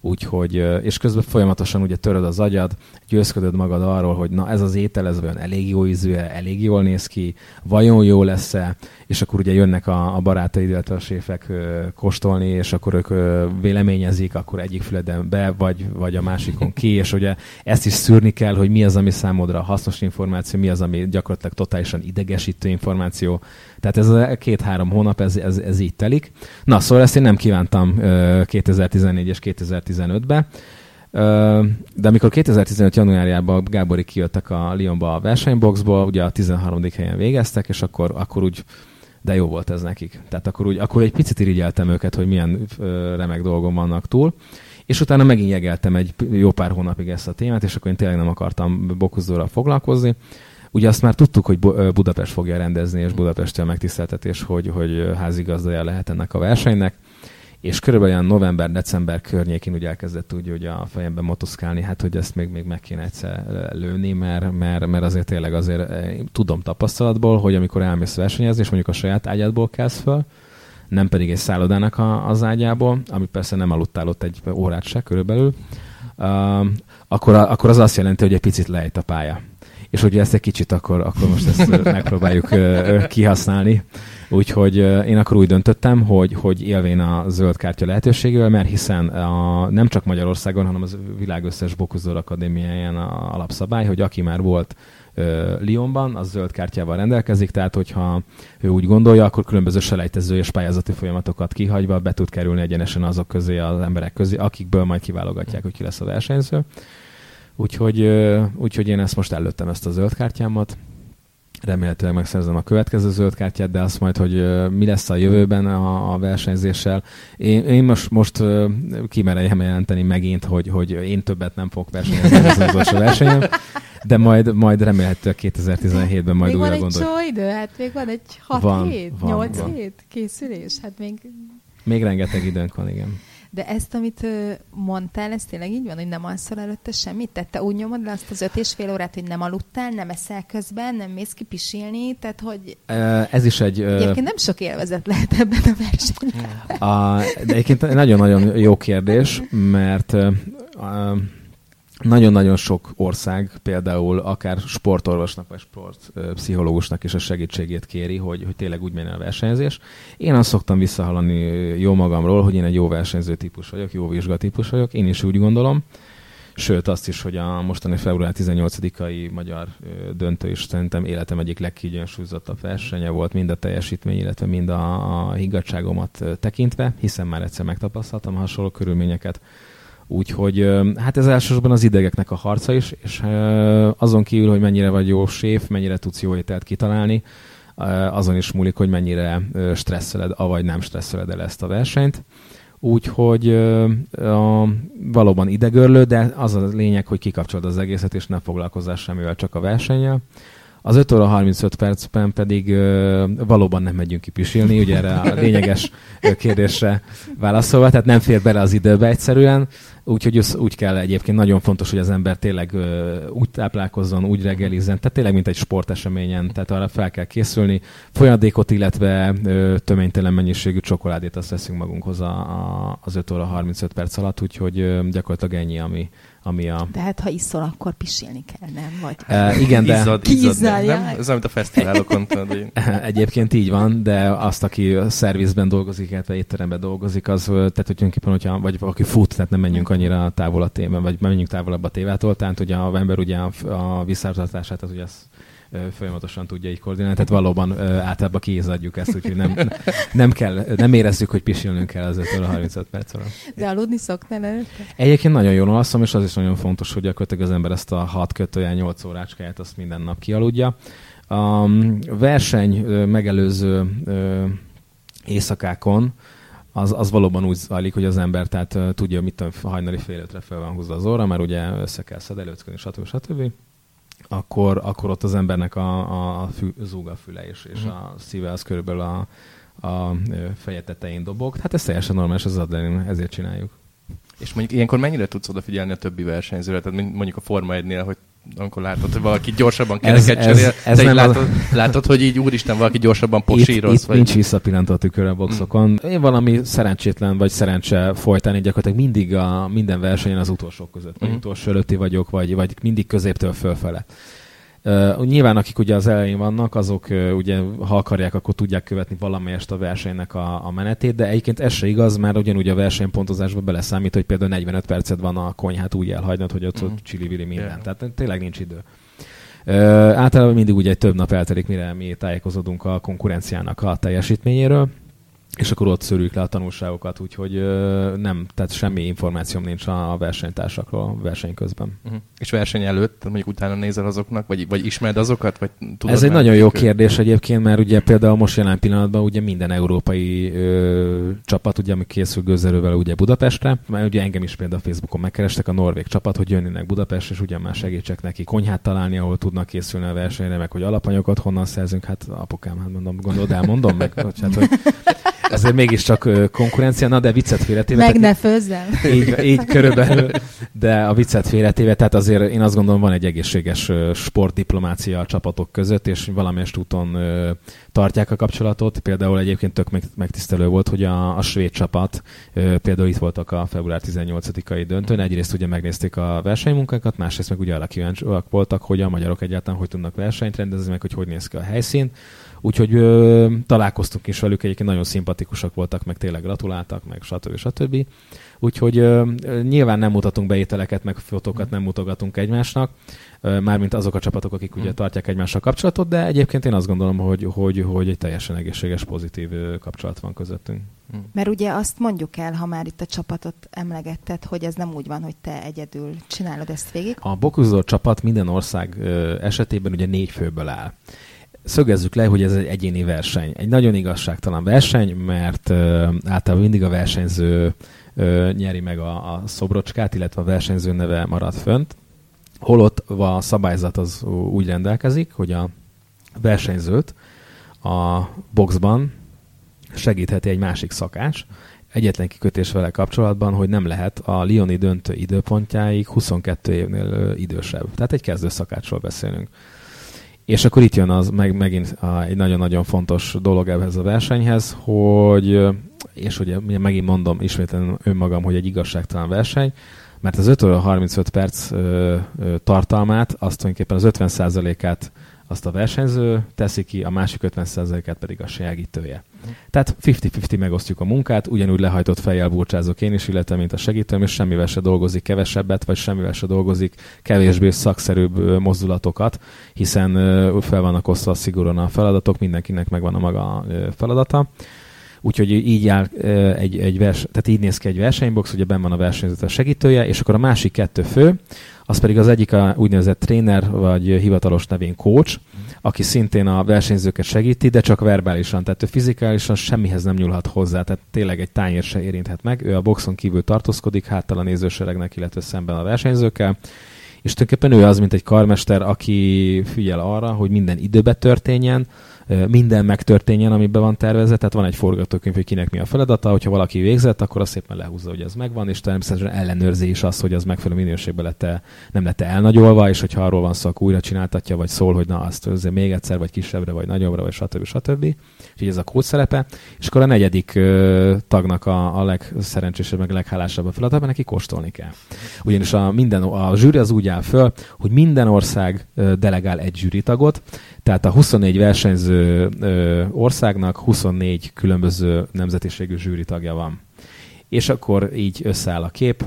D: úgyhogy, és közben folyamatosan ugye töröd az agyad, győzködöd magad arról, hogy na ez az étel, ez olyan elég jó ízű elég jól néz ki, vajon jó lesz-e, és akkor ugye jönnek a, a barátaid, illetve a séfek ö, kóstolni, és akkor ők ö, véleményezik, akkor egyik füleden be, vagy, vagy a másikon ki, és ugye ezt is szűrni kell, hogy mi az, ami számodra hasznos információ, mi az, ami gyakorlatilag totálisan idegesítő információ. Tehát ez a két-három hónap, ez, ez, ez így telik. Na, szóval ezt én nem kívántam ö, 2014 és 2015-be, de amikor 2015. januárjában Gábori kijöttek a Lyonba a versenyboxból, ugye a 13. helyen végeztek, és akkor, akkor úgy de jó volt ez nekik. Tehát akkor, úgy, akkor egy picit irigyeltem őket, hogy milyen remek dolgom vannak túl. És utána megint jegeltem egy jó pár hónapig ezt a témát, és akkor én tényleg nem akartam Bokuzdóra foglalkozni. Ugye azt már tudtuk, hogy Budapest fogja rendezni, és Budapesttel megtiszteltetés, hogy, hogy házigazdaja lehet ennek a versenynek és körülbelül olyan november-december környékén úgy elkezdett úgy, hogy a fejemben motoszkálni, hát hogy ezt még, még meg kéne egyszer lőni, mert, mert, mert azért tényleg azért tudom tapasztalatból, hogy amikor elmész versenyezni, és mondjuk a saját ágyádból kelsz föl, nem pedig egy szállodának a, az ágyából, ami persze nem aludtál ott egy órát se körülbelül, uh, akkor, akkor az azt jelenti, hogy egy picit lejt a pálya. És hogyha ezt egy kicsit, akkor, akkor most ezt megpróbáljuk uh, kihasználni. Úgyhogy én akkor úgy döntöttem, hogy, hogy élvén a zöld kártya lehetőségével, mert hiszen a, nem csak Magyarországon, hanem az világ összes Bokuzdor Akadémiáján a alapszabály, hogy aki már volt Lyonban, az zöld kártyával rendelkezik, tehát hogyha ő úgy gondolja, akkor különböző selejtező és pályázati folyamatokat kihagyva be tud kerülni egyenesen azok közé, az emberek közé, akikből majd kiválogatják, hogy ki lesz a versenyző. Úgyhogy, úgyhogy én ezt most előttem ezt a zöld kártyámat, remélhetőleg megszerzem a következő zöld kártyát, de azt majd, hogy mi lesz a jövőben a, a versenyzéssel. Én, én most, most kimereljem jelenteni megint, hogy, hogy én többet nem fogok versenyezni az utolsó versenyen, de majd, majd remélhetőleg 2017-ben majd
C: még
D: újra
C: van
D: gondoljuk.
C: Még van egy idő, hát még van egy 6
D: van,
C: hét,
D: van,
C: 8
D: van.
C: hét készülés, hát még...
D: Még rengeteg időnk van, igen.
C: De ezt, amit mondtál, ez tényleg így van, hogy nem alszol előtte semmit? Tehát te úgy nyomod le azt az öt és fél órát, hogy nem aludtál, nem eszel közben, nem mész ki pisilni, tehát hogy...
D: Ez is egy...
C: Egyébként nem sok élvezet lehet ebben a versenyben.
D: A, de egyébként nagyon-nagyon jó kérdés, mert nagyon-nagyon sok ország, például akár sportorvosnak vagy sportpszichológusnak is a segítségét kéri, hogy, hogy tényleg úgy menjen a versenyzés. Én azt szoktam visszahallani jó magamról, hogy én egy jó versenyző típus vagyok, jó vizsgatípus vagyok, én is úgy gondolom. Sőt, azt is, hogy a mostani február 18-ai magyar döntő is szerintem életem egyik legkiegyensúlyozottabb versenye volt, mind a teljesítmény, illetve mind a, a higgadságomat tekintve, hiszen már egyszer megtapasztaltam hasonló körülményeket Úgyhogy hát ez elsősorban az idegeknek a harca is, és azon kívül, hogy mennyire vagy jó séf, mennyire tudsz jó ételt kitalálni, azon is múlik, hogy mennyire stresszeled, avagy nem stresszeled el ezt a versenyt. Úgyhogy a, valóban idegörlő, de az a lényeg, hogy kikapcsolod az egészet, és nem foglalkozzál semmivel, csak a versennyel. Az 5 óra 35 percben pedig ö, valóban nem megyünk ki pisilni, ugye erre a lényeges kérdésre válaszolva, tehát nem fér bele az időbe egyszerűen, úgyhogy úgy kell egyébként nagyon fontos, hogy az ember tényleg úgy táplálkozzon, úgy reggelizzen, tehát tényleg mint egy sporteseményen, tehát arra fel kell készülni. Folyadékot, illetve töménytelen mennyiségű csokoládét azt veszünk magunkhoz a, a, az 5 óra 35 perc alatt, úgyhogy gyakorlatilag ennyi, ami, ami a...
C: De hát ha iszol, akkor pisilni kell, nem? Vagy...
D: Uh, igen, de...
B: Izzad, izzad, nem? nem? Ez amit a fesztiválokon tudod. [laughs]
D: Egyébként így van, de azt, aki a szervizben dolgozik, illetve étteremben dolgozik, az, tehát hogy tulajdonképpen, hogyha, vagy aki fut, tehát nem menjünk annyira távol a témán, vagy menjünk távolabb a tévától, tehát ugye a ember ugye a, a visszatartását, az ugye az folyamatosan tudja így koordinálni. Tehát valóban általában kiizadjuk ezt, úgyhogy nem, nem, kell, nem érezzük, hogy pisilnünk kell az 5 35 perc alatt.
C: De aludni szoktál előtte?
D: Egyébként nagyon jól alszom, és az is nagyon fontos, hogy gyakorlatilag az ember ezt a 6 kötőjel 8 órácskáját azt minden nap kialudja. A verseny megelőző éjszakákon az, az valóban úgy zajlik, hogy az ember tehát tudja, mit tudom, hajnali fél ötre fel van húzva az óra, mert ugye össze kell szedelőcködni, stb. stb akkor, akkor ott az embernek a, a fü, zúg a füle, és, és mhm. a szíve az körülbelül a, a feje tetején dobog. Hát ez teljesen normális, az adrenalin, ezért csináljuk.
B: És mondjuk ilyenkor mennyire tudsz odafigyelni a többi versenyzőre? Tehát mondjuk a Forma 1-nél, hogy amikor látod, hogy valaki gyorsabban kereket cserél, ez, ez, ez látod, az... látod, hogy így úristen, valaki gyorsabban posíroz.
D: Itt, itt vagy... nincs visszapillantó a tükör a boxokon. Mm. Én valami szerencsétlen vagy szerencse folytani gyakorlatilag mindig a minden versenyen az utolsók között. Vagy mm. utolsó előtti vagyok, vagy, vagy mindig középtől fölfele. Uh, nyilván akik ugye az elején vannak, azok uh, ugye ha akarják, akkor tudják követni valamelyest a versenynek a, a menetét, de egyébként ez se igaz, mert ugyanúgy a versenypontozásba beleszámít, hogy például 45 percet van a konyhát úgy elhagynod, hogy ott, mm. ott csili minden. Yeah. Tehát tényleg nincs idő. Uh, általában mindig ugye egy több nap eltelik, mire mi tájékozódunk a konkurenciának a teljesítményéről. És akkor ott szörüljük le a tanulságokat, úgyhogy nem, tehát semmi információm nincs a versenytársakról verseny közben.
B: Uh-huh. És verseny előtt, mondjuk utána nézel azoknak, vagy, vagy ismered azokat, vagy
D: tudod Ez egy nagyon jó kérdés egyébként, mert ugye például most jelen pillanatban ugye minden európai ö, csapat, ugye, ami készül gőzerővel ugye Budapestre, mert ugye engem is például Facebookon megkerestek a norvég csapat, hogy jönnének Budapest, és ugye már segítsek neki konyhát találni, ahol tudnak készülni a versenyre, meg hogy alapanyagokat honnan szerzünk, hát apukám, hát mondom, gondolod, elmondom meg, hogy, hát, hogy ezért mégiscsak konkurencia, na de viccet félretéve.
C: Meg ne főzzem.
D: Így, így körülbelül, de a viccet félretéve, tehát azért én azt gondolom van egy egészséges sportdiplomácia a csapatok között, és valamelyest úton tartják a kapcsolatot. Például egyébként tök megtisztelő volt, hogy a, a svéd csapat például itt voltak a február 18-ai döntőn. Egyrészt ugye megnézték a versenymunkákat, másrészt meg ugye arra kíváncsiak voltak, hogy a magyarok egyáltalán hogy tudnak versenyt rendezni, meg hogy hogy néz ki a helyszín. Úgyhogy ö, találkoztunk is velük, egyébként nagyon szimpatikusak voltak, meg tényleg gratuláltak, meg stb. stb. Úgyhogy ö, nyilván nem mutatunk be ételeket, meg fotókat nem mutogatunk egymásnak, ö, mármint azok a csapatok, akik ugye mm. tartják egymással kapcsolatot, de egyébként én azt gondolom, hogy, hogy, hogy egy teljesen egészséges, pozitív kapcsolat van közöttünk.
C: Mm. Mert ugye azt mondjuk el, ha már itt a csapatot emlegetted, hogy ez nem úgy van, hogy te egyedül csinálod ezt végig.
D: A Bokuzor csapat minden ország esetében ugye négy főből áll szögezzük le, hogy ez egy egyéni verseny. Egy nagyon igazságtalan verseny, mert általában mindig a versenyző nyeri meg a, a szobrocskát, illetve a versenyző neve marad fönt. Holott a szabályzat az úgy rendelkezik, hogy a versenyzőt a boxban segítheti egy másik szakács, egyetlen kikötés vele kapcsolatban, hogy nem lehet a Lioni döntő időpontjáig 22 évnél idősebb. Tehát egy kezdő szakácsról beszélünk. És akkor itt jön az meg, megint a, egy nagyon-nagyon fontos dolog ehhez a versenyhez, hogy, és ugye megint mondom ismétlen önmagam, hogy egy igazságtalan verseny, mert az 5 35 perc ö, ö, tartalmát, azt tulajdonképpen az 50%-át azt a versenyző teszi ki, a másik 50%-át pedig a segítője. Tehát 50-50 megosztjuk a munkát, ugyanúgy lehajtott fejjel burcsázok én is, illetve mint a segítőm, és semmivel se dolgozik kevesebbet, vagy semmivel se dolgozik kevésbé szakszerűbb mozdulatokat, hiszen fel vannak osztva szigorúan a feladatok, mindenkinek megvan a maga feladata. Úgyhogy így áll egy, egy vers, tehát így néz ki egy versenybox, ugye benn van a versenyző a segítője, és akkor a másik kettő fő, az pedig az egyik a úgynevezett tréner, vagy hivatalos nevén coach, aki szintén a versenyzőket segíti, de csak verbálisan, tehát ő fizikálisan semmihez nem nyúlhat hozzá, tehát tényleg egy tányér se érinthet meg. Ő a boxon kívül tartózkodik, háttal a nézőseregnek, illetve szemben a versenyzőkkel, és tulajdonképpen ő az, mint egy karmester, aki figyel arra, hogy minden időbe történjen, minden megtörténjen, amiben van tervezve, tehát van egy forgatókönyv, hogy kinek mi a feladata, hogyha valaki végzett, akkor azt szépen lehúzza, hogy ez megvan, és természetesen ellenőrzi is azt, hogy az megfelelő minőségben lett -e, nem lett -e elnagyolva, és hogyha arról van szó, akkor újra csináltatja, vagy szól, hogy na azt azért még egyszer, vagy kisebbre, vagy nagyobbra, vagy stb. stb. Úgyhogy ez a kód szerepe. És akkor a negyedik ö, tagnak a, a legszerencsésebb, meg leghálásabb a feladata, neki kóstolni kell. Ugyanis a, minden, a zsűri az úgy áll föl, hogy minden ország delegál egy zsűritagot, tehát a 24 versenyző ö, országnak 24 különböző nemzetiségű zsűri tagja van. És akkor így összeáll a kép,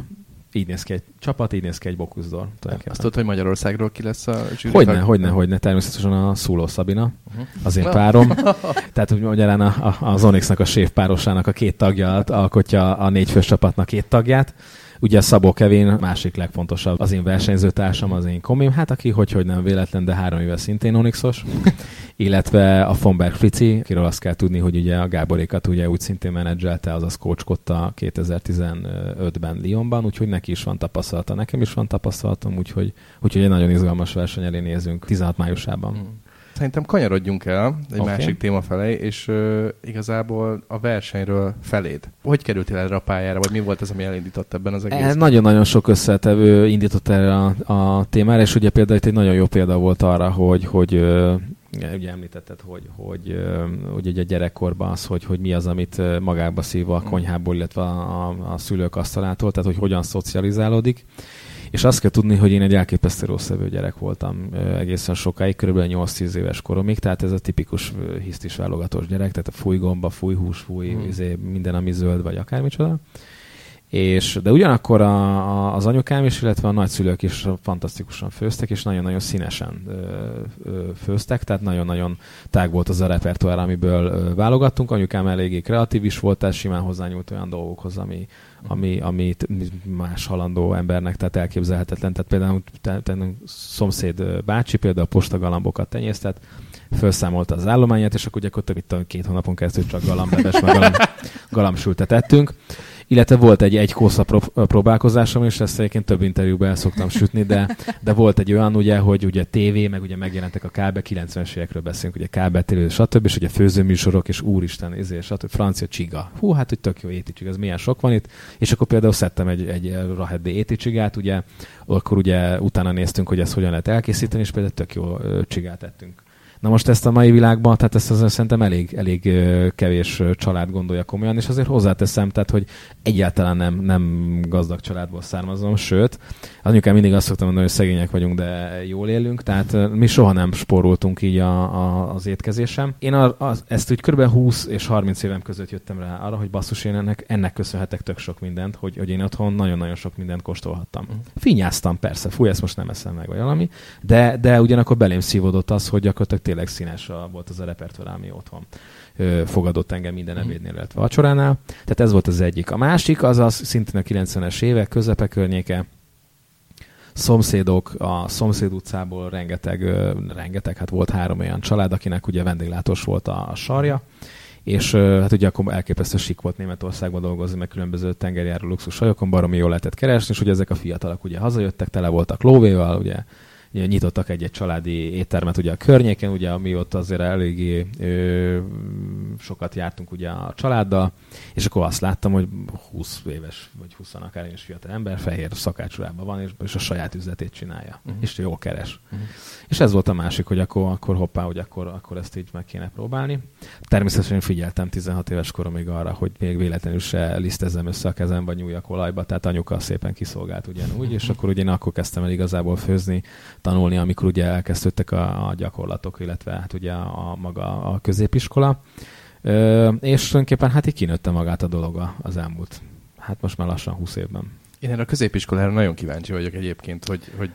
D: így néz ki egy csapat, így néz ki egy Bokuszdor.
B: Azt tudod, hogy Magyarországról ki lesz a zsűri
D: Hogyne, tag? hogyne, hogyne. Természetesen a Szuló Szabina, uh-huh. az én párom. [laughs] Tehát úgy magyarán a, a, az Onyxnak a séf párosának a két tagja alkotja a négy fős csapatnak két tagját. Ugye Szabó Kevin másik legfontosabb, az én versenyzőtársam, az én komim, hát aki hogy, hogy nem véletlen, de három éve szintén Onyxos, [laughs] illetve a Fonberg Frici, akiről azt kell tudni, hogy ugye a Gáborékat ugye úgy szintén menedzselte, azaz coachkodta 2015-ben Lyonban, úgyhogy neki is van tapasztalata, nekem is van tapasztalatom, úgyhogy, úgyhogy egy nagyon izgalmas verseny elé nézünk 16 májusában. Mm.
B: Szerintem kanyarodjunk el egy okay. másik téma felé, és uh, igazából a versenyről feléd. Hogy kerültél erre a pályára, vagy mi volt az, ami elindított ebben az egészben?
D: Nagyon-nagyon sok összetevő indított erre a, a témára, és ugye például itt egy nagyon jó példa volt arra, hogy, hogy uh, ugye említetted, hogy, hogy, hogy ugye a gyerekkorban az, hogy, hogy mi az, amit magába szív a konyhából, illetve a, a, a szülők asztalától, tehát hogy hogyan szocializálódik. És azt kell tudni, hogy én egy elképesztő rosszevő gyerek voltam egészen sokáig, körülbelül 8-10 éves koromig, tehát ez a tipikus hisztis válogatós gyerek, tehát a fúj gomba, fúj hús, fúj hmm. izé, minden, ami zöld, vagy akármicsoda. És, de ugyanakkor a, a, az anyukám is, illetve a nagyszülők is fantasztikusan főztek, és nagyon-nagyon színesen ö, ö, főztek, tehát nagyon-nagyon tág volt az a repertoár, amiből ö, válogattunk. Anyukám eléggé kreatív is volt, tehát simán hozzányúlt olyan dolgokhoz, ami, ami, amit más halandó embernek, tehát elképzelhetetlen. Tehát például te, te, szomszéd bácsi például a postagalambokat tenyésztett, felszámolta az állományát, és akkor több itt két hónapon keresztül csak galambeves, meg galam, galamsültet ettünk. Illetve volt egy egy kósza próbálkozásom, és ezt egyébként több interjúban el szoktam sütni, de, de volt egy olyan, ugye, hogy ugye tévé, meg ugye megjelentek a kábe, 90-es évekről beszélünk, ugye kábetélő, stb. és ugye főzőműsorok, és úristen, ezért, stb. francia csiga. Hú, hát hogy tök jó éti ez milyen sok van itt. És akkor például szedtem egy, egy raheddi éti csigát, ugye, akkor ugye utána néztünk, hogy ezt hogyan lehet elkészíteni, és például tök jó csigát ettünk Na most ezt a mai világban, tehát ezt azért szerintem elég, elég kevés család gondolja komolyan, és azért hozzáteszem, tehát, hogy egyáltalán nem, nem gazdag családból származom, sőt, anyukám mindig azt szoktam mondani, hogy szegények vagyunk, de jól élünk, tehát mi soha nem spóroltunk így a, a, az étkezésem. Én a, a, ezt úgy kb. 20 és 30 évem között jöttem rá arra, hogy basszus, én ennek, ennek köszönhetek tök sok mindent, hogy, hogy én otthon nagyon-nagyon sok mindent kóstolhattam. Uh-huh. Finyáztam persze, fúj, ezt most nem eszem meg, vagy valami, de, de ugyanakkor belém szívódott az, hogy gyakorlatilag tényleg színes volt az a repertoár, ami otthon fogadott engem minden mhm. ebédnél, illetve vacsoránál. Tehát ez volt az egyik. A másik az az szintén a 90-es évek közepe környéke, szomszédok, a szomszéd utcából rengeteg, rengeteg, hát volt három olyan család, akinek ugye vendéglátós volt a, a sarja, és hát ugye akkor elképesztő sik volt Németországban dolgozni, meg különböző tengerjáró luxus sajokon, baromi jól lehetett keresni, és ugye ezek a fiatalok ugye hazajöttek, tele voltak lóvéval, ugye nyitottak egy-egy családi éttermet ugye a környéken, ugye ami ott azért eléggé ö, sokat jártunk ugye a családdal, és akkor azt láttam, hogy 20 éves, vagy 20 akár is fiatal ember fehér szakácsolában van, és, és a saját üzletét csinálja, uh-huh. és jól keres. Uh-huh. És ez volt a másik, hogy akkor, akkor hoppá, hogy akkor, akkor ezt így meg kéne próbálni. Természetesen figyeltem 16 éves koromig arra, hogy még véletlenül se lisztezzem össze a kezem, vagy nyúljak olajba, tehát anyuka szépen kiszolgált ugyanúgy, és akkor ugye én akkor kezdtem el igazából főzni, tanulni, amikor ugye elkezdődtek a, a gyakorlatok, illetve hát ugye a, a maga a középiskola. Ö, és tulajdonképpen hát így kinőtte magát a dolog az elmúlt, hát most már lassan 20 évben.
B: Én erre a középiskolára nagyon kíváncsi vagyok egyébként, hogy... hogy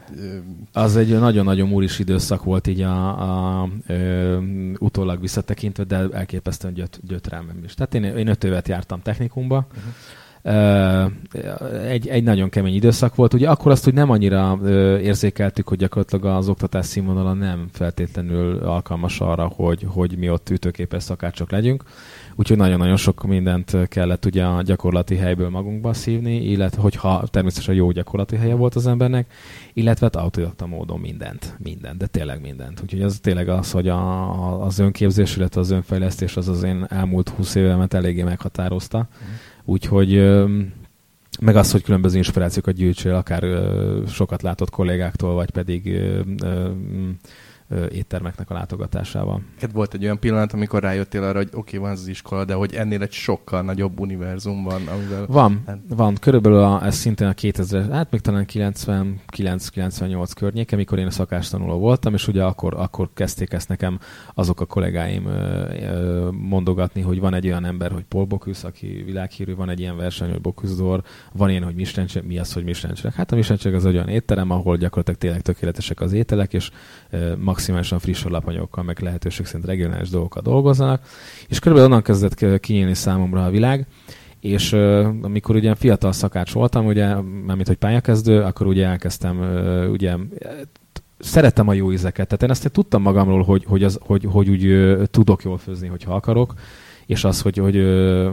D: Az egy nagyon-nagyon múris időszak volt így a, a, a ö, utólag visszatekintve, de elképesztően gyöt, gyötrelmem is. Tehát én, én öt évet jártam technikumba, uh-huh egy, egy nagyon kemény időszak volt. Ugye akkor azt, hogy nem annyira érzékeltük, hogy gyakorlatilag az oktatás színvonala nem feltétlenül alkalmas arra, hogy, hogy mi ott ütőképes szakácsok legyünk. Úgyhogy nagyon-nagyon sok mindent kellett ugye a gyakorlati helyből magunkba szívni, illetve hogyha természetesen jó gyakorlati helye volt az embernek, illetve hát autodidakta módon mindent, mindent, de tényleg mindent. Úgyhogy az tényleg az, hogy a, az önképzés, illetve az önfejlesztés az az én elmúlt 20 évemet eléggé meghatározta. Mm Úgyhogy meg az, hogy különböző inspirációkat gyűjtsél, akár sokat látott kollégáktól, vagy pedig éttermeknek a látogatásával.
B: Hát volt egy olyan pillanat, amikor rájöttél arra, hogy oké, okay, van az iskola, de hogy ennél egy sokkal nagyobb univerzum van, amivel...
D: Van, hát... van. Körülbelül a, ez szintén a 2000, hát még talán 99-98 környéke, amikor én a szakástanuló voltam, és ugye akkor, akkor kezdték ezt nekem azok a kollégáim mondogatni, hogy van egy olyan ember, hogy Paul Bocuse, aki világhírű, van egy ilyen verseny, hogy Bocuse d'Or, van ilyen, hogy Michelin mi az, hogy Michelin Hát a Michelin az egy olyan étterem, ahol gyakorlatilag tényleg tökéletesek az ételek, és maximálisan friss alapanyagokkal, meg lehetőség szerint regionális dolgokkal dolgoznak, és körülbelül onnan kezdett kinyílni számomra a világ, és uh, amikor ugye fiatal szakács voltam, ugye, mármint hogy pályakezdő, akkor ugye elkezdtem, uh, ugye szerettem a jó ízeket, tehát én ezt tudtam magamról, hogy, hogy, az, hogy, hogy úgy uh, tudok jól főzni, hogyha akarok, és az, hogy, hogy,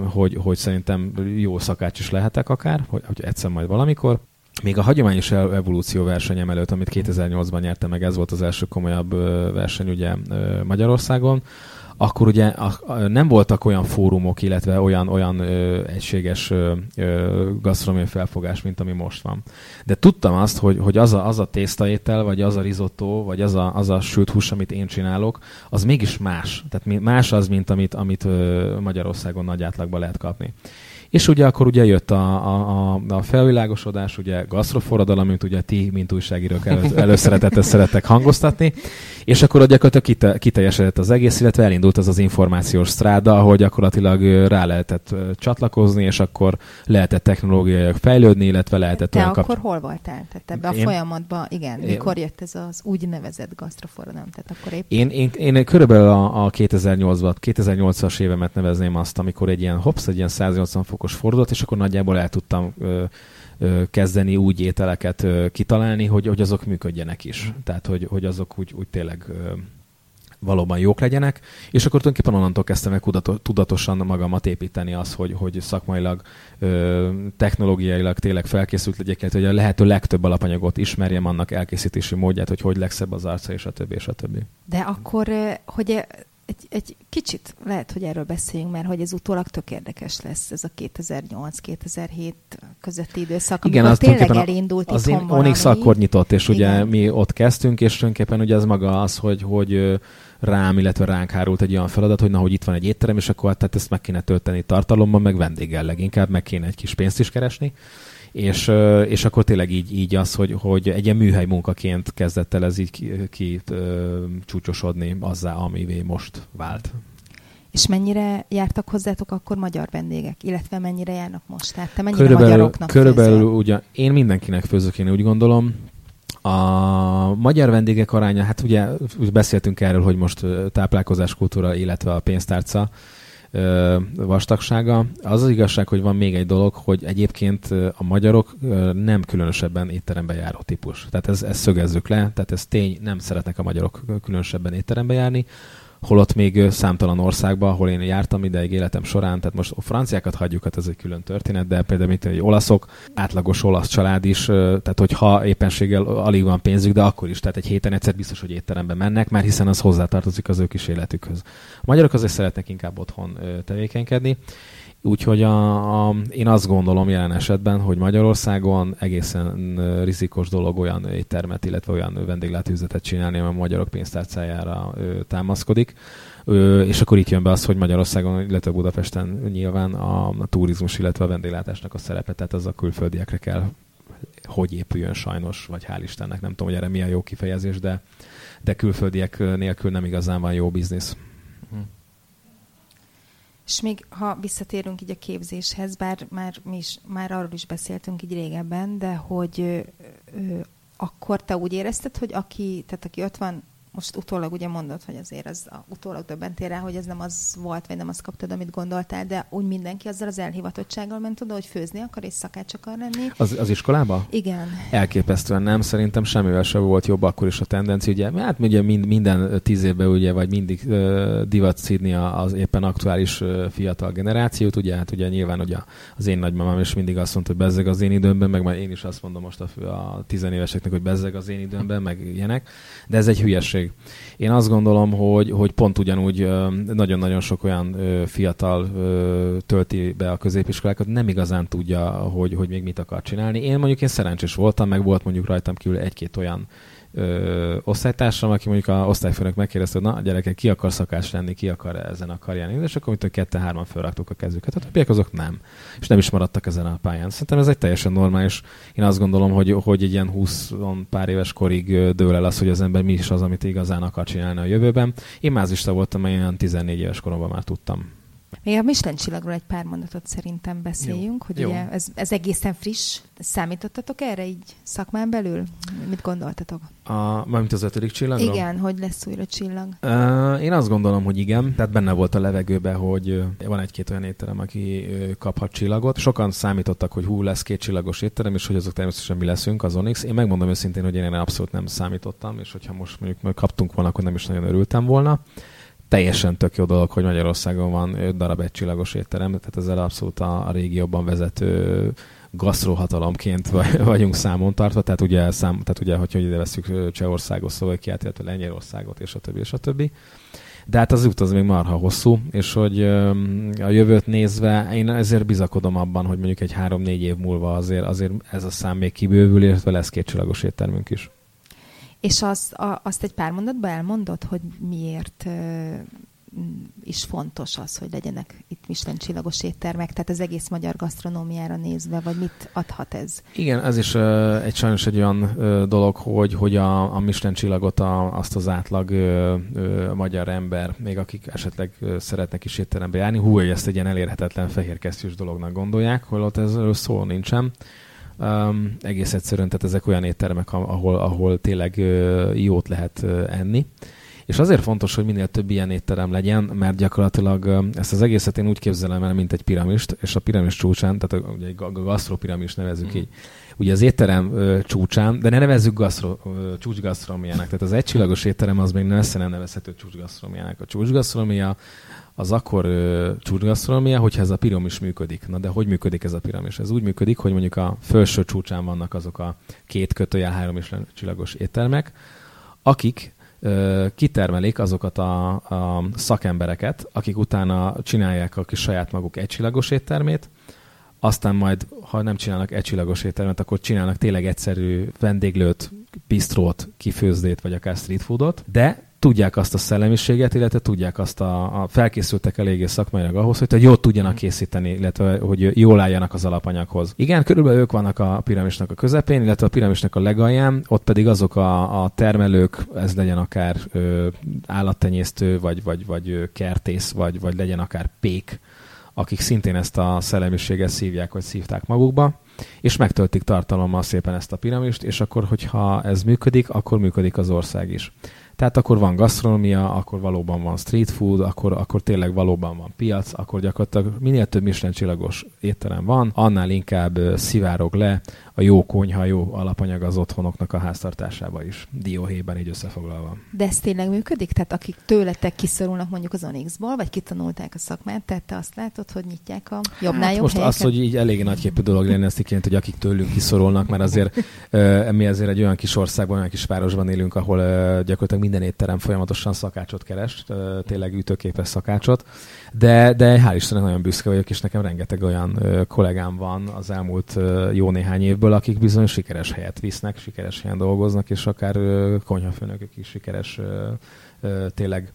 D: hogy, hogy szerintem jó szakács is lehetek akár, hogy, hogy egyszer majd valamikor, még a hagyományos evolúció versenyem előtt, amit 2008-ban nyertem meg, ez volt az első komolyabb verseny ugye Magyarországon, akkor ugye nem voltak olyan fórumok, illetve olyan, olyan ö, egységes gasztronómiai felfogás, mint ami most van. De tudtam azt, hogy, hogy az, a, az a tésztaétel, vagy az a risotto, vagy az a, az a sült hús, amit én csinálok, az mégis más. Tehát más az, mint amit, amit ö, Magyarországon nagy átlagban lehet kapni És ugye akkor ugye jött a, a, a, a felvilágosodás, ugye gasztroforradalom, mint ugye ti, mint újságírók elő, előszeretettel szerettek hangoztatni, és akkor gyakorlatilag kite, kiteljesedett az egész, illetve elindult az az információs stráda, ahol gyakorlatilag rá lehetett csatlakozni, és akkor lehetett technológiai fejlődni, illetve lehetett
C: Te
D: olyan
C: akkor
D: kap...
C: hol voltál? Tehát ebbe a
D: Én-
C: folyamatban, igen,
D: Én-
C: mikor jött ez az úgynevezett gasztroforradalom? Tehát akkor épp
D: Én, én, én körülbelül a, a 2008-ban, 2008-as évemet nevezném azt, amikor egy ilyen hops, egy ilyen 180 fokos fordulat, és akkor nagyjából el tudtam ö, ö, kezdeni úgy ételeket ö, kitalálni, hogy, hogy azok működjenek is. Tehát, hogy, hogy azok úgy, úgy tényleg ö, valóban jók legyenek, és akkor tulajdonképpen onnantól kezdtem el kudato- tudatosan magamat építeni az, hogy, hogy szakmailag, ö, technológiailag tényleg felkészült legyek, illetve hogy a lehető legtöbb alapanyagot ismerjem, annak elkészítési módját, hogy hogy legszebb az arca, és a többi, és a többi.
C: De akkor, hogy egy, egy kicsit lehet, hogy erről beszéljünk, mert hogy ez utólag tök érdekes lesz, ez a 2008-2007 közötti időszak,
D: Igen,
C: amikor
D: az
C: tényleg
D: tulajdonképpen
C: elindult
D: Az én. Onyx akkor nyitott, és ugye
C: Igen.
D: mi ott kezdtünk, és tulajdonképpen ugye az maga az, hogy, hogy rám, illetve ránk hárult egy olyan feladat, hogy na, hogy itt van egy étterem, és akkor tehát ezt meg kéne tölteni tartalommal, meg vendéggel leginkább, meg kéne egy kis pénzt is keresni. És, és akkor tényleg így, így az, hogy, hogy egy ilyen műhely munkaként kezdett el ez így ki, ki csúcsosodni azzá, amivé most vált.
C: És mennyire jártak hozzátok akkor magyar vendégek, illetve mennyire járnak most? Tehát te mennyire
D: Körülbelül,
C: magyaroknak
D: körülbelül
C: főzöl?
D: ugye én mindenkinek főzök, én úgy gondolom. A magyar vendégek aránya, hát ugye beszéltünk erről, hogy most táplálkozáskultúra, illetve a pénztárca vastagsága. Az az igazság, hogy van még egy dolog, hogy egyébként a magyarok nem különösebben étterembe járó típus. Tehát ez, ez szögezzük le, tehát ez tény, nem szeretnek a magyarok különösebben étterembe járni holott még számtalan országban, ahol én jártam ideig életem során, tehát most a franciákat hagyjuk, hát ez egy külön történet, de például mint egy olaszok, átlagos olasz család is, tehát hogyha éppenséggel alig van pénzük, de akkor is, tehát egy héten egyszer biztos, hogy étterembe mennek, mert hiszen az hozzátartozik az ő kis életükhöz. A magyarok azért szeretnek inkább otthon tevékenykedni, Úgyhogy a, a, én azt gondolom jelen esetben, hogy Magyarországon egészen rizikos dolog olyan éttermet, illetve olyan vendéglátóüzetet csinálni, ami a magyarok pénztárcájára ö, támaszkodik. Ö, és akkor itt jön be az, hogy Magyarországon, illetve Budapesten nyilván a, a turizmus, illetve a vendéglátásnak a szerepe, tehát az a külföldiekre kell, hogy épüljön sajnos, vagy hál' Istennek, nem tudom, hogy erre mi a jó kifejezés, de, de külföldiek nélkül nem igazán van jó biznisz.
C: És még ha visszatérünk így a képzéshez, bár már mi is, már arról is beszéltünk így régebben, de hogy ö, ö, akkor te úgy érezted, hogy aki, tehát aki ott van, most utólag ugye mondod, hogy azért az a, utólag döbbentél rá, hogy ez nem az volt, vagy nem azt kaptad, amit gondoltál, de úgy mindenki azzal az elhivatottsággal ment oda, hogy főzni akar és szakács akar lenni.
D: Az, az iskolába?
C: Igen.
D: Elképesztően nem, szerintem semmivel sem volt jobb akkor is a tendencia. Ugye, hát ugye mind, minden tíz évben ugye, vagy mindig uh, divat szídni az éppen aktuális uh, fiatal generációt, ugye, hát ugye nyilván ugye az én nagymamám is mindig azt mondta, hogy bezzeg az én időmben, meg majd én is azt mondom most a, a tizenéveseknek, hogy bezzeg az én időmben, meg ilyenek, de ez egy hülyeség. Én azt gondolom, hogy, hogy pont ugyanúgy nagyon-nagyon sok olyan fiatal tölti be a középiskolákat, nem igazán tudja, hogy, hogy még mit akar csinálni. Én mondjuk én szerencsés voltam, meg volt mondjuk rajtam kívül egy-két olyan ö, osztálytársam, aki mondjuk a osztályfőnök megkérdezte, hogy na gyerekek, ki akar szakás lenni, ki akar ezen a karján és akkor mint hogy kette-hárman felraktuk a kezüket. A többiek azok nem. És nem is maradtak ezen a pályán. Szerintem ez egy teljesen normális. Én azt gondolom, hogy, hogy egy ilyen 20 pár éves korig dől el az, hogy az ember mi is az, amit igazán akar csinálni a jövőben. Én mázista voltam, ilyen 14 éves koromban már tudtam.
C: Még a Michelin csillagról egy pár mondatot szerintem beszéljünk,
B: Jó.
C: hogy
B: Jó.
C: ugye ez, ez egészen friss. Számítottatok erre így szakmán belül? Mit gondoltatok?
D: A, mármint az ötödik csillagról?
C: Igen, hogy lesz újra csillag.
D: Uh, én azt gondolom, hogy igen. Tehát benne volt a levegőbe, hogy van egy-két olyan étterem, aki kaphat csillagot. Sokan számítottak, hogy hú, lesz két csillagos étterem, és hogy azok természetesen mi leszünk az Onyx. Én megmondom őszintén, hogy én erre abszolút nem számítottam, és hogyha most mondjuk kaptunk volna, akkor nem is nagyon örültem volna. Teljesen tök jó dolog, hogy Magyarországon van öt darab egy csillagos étterem, tehát ezzel abszolút a, a régióban vezető gasztrohatalomként vagy- [laughs] vagyunk számon tartva, tehát ugye, szám, tehát ugye hogyha ide veszük Csehországot, Szlovákiát, illetve Lengyelországot, és a többi, és a többi. De hát az út az még marha hosszú, és hogy a jövőt nézve én ezért bizakodom abban, hogy mondjuk egy három-négy év múlva azért, azért ez a szám még kibővül, illetve lesz két csillagos éttermünk is.
C: És az, a, azt egy pár mondatban elmondod, hogy miért, ö, is fontos az, hogy legyenek itt Michelin csillagos éttermek, tehát az egész magyar gasztronómiára nézve, vagy mit adhat ez?
D: Igen, ez is uh, egy sajnos egy olyan uh, dolog, hogy, hogy a, a Michelin csillagot a, azt az átlag uh, uh, magyar ember, még akik esetleg uh, szeretnek is étterembe járni, hú, hogy ezt egy ilyen elérhetetlen fehérkesztyűs dolognak gondolják, holott ez szó nincsen. Um, egész egyszerűen, tehát ezek olyan éttermek, ahol, ahol tényleg uh, jót lehet uh, enni. És azért fontos, hogy minél több ilyen étterem legyen, mert gyakorlatilag ezt az egészet én úgy képzelem el, mint egy piramist, és a piramis csúcsán, tehát ugye egy gasztropiramis nevezük mm. így, ugye az étterem ö, csúcsán, de ne nevezzük gasztro, ö, csúcsgasztromiának. Tehát az egycsillagos étterem az még messze nem nevezhető csúcsgasztromiának. A csúcsgasztromia az akkor ö, csúcsgasztronómia, hogyha ez a piramis működik. Na de hogy működik ez a piramis? Ez úgy működik, hogy mondjuk a felső csúcsán vannak azok a két kötőjel három is csillagos éttermek, akik kitermelik azokat a, a szakembereket, akik utána csinálják a kis saját maguk egycsillagos éttermét, aztán majd, ha nem csinálnak egycsillagos éttermet, akkor csinálnak tényleg egyszerű vendéglőt, bistrót, kifőzdét, vagy akár street foodot, de tudják azt a szellemiséget, illetve tudják azt a, a felkészültek eléggé szakmailag ahhoz, hogy jót tudjanak készíteni, illetve hogy jól álljanak az alapanyaghoz. Igen, körülbelül ők vannak a piramisnak a közepén, illetve a piramisnak a legalján, ott pedig azok a, a termelők, ez legyen akár ö, állattenyésztő, vagy, vagy, vagy kertész, vagy, vagy legyen akár pék, akik szintén ezt a szellemiséget szívják, vagy szívták magukba, és megtöltik tartalommal szépen ezt a piramist, és akkor, hogyha ez működik, akkor működik az ország is. Tehát akkor van gasztronómia, akkor valóban van street food, akkor, akkor tényleg valóban van piac, akkor gyakorlatilag minél több Michelin csillagos étterem van, annál inkább szivárog le a jó konyha, jó alapanyag az otthonoknak a háztartásába is, dióhéjban így összefoglalva.
C: De ez tényleg működik? Tehát akik tőletek kiszorulnak mondjuk az Onyxból, vagy kitanulták a szakmát, tehát te azt látod, hogy nyitják a jobbnál hát jobb
D: most
C: helyeket?
D: az, hogy így elég nagyképű dolog lenne ezt iként, hogy akik tőlünk kiszorulnak, mert azért mi azért egy olyan kis országban, olyan kis városban élünk, ahol gyakorlatilag minden étterem folyamatosan szakácsot keres, tényleg ütőképes szakácsot, de, de hál' Istennek nagyon büszke vagyok, és nekem rengeteg olyan kollégám van az elmúlt jó néhány évből, akik bizony sikeres helyet visznek, sikeres helyen dolgoznak, és akár konyhafőnökök is sikeres tényleg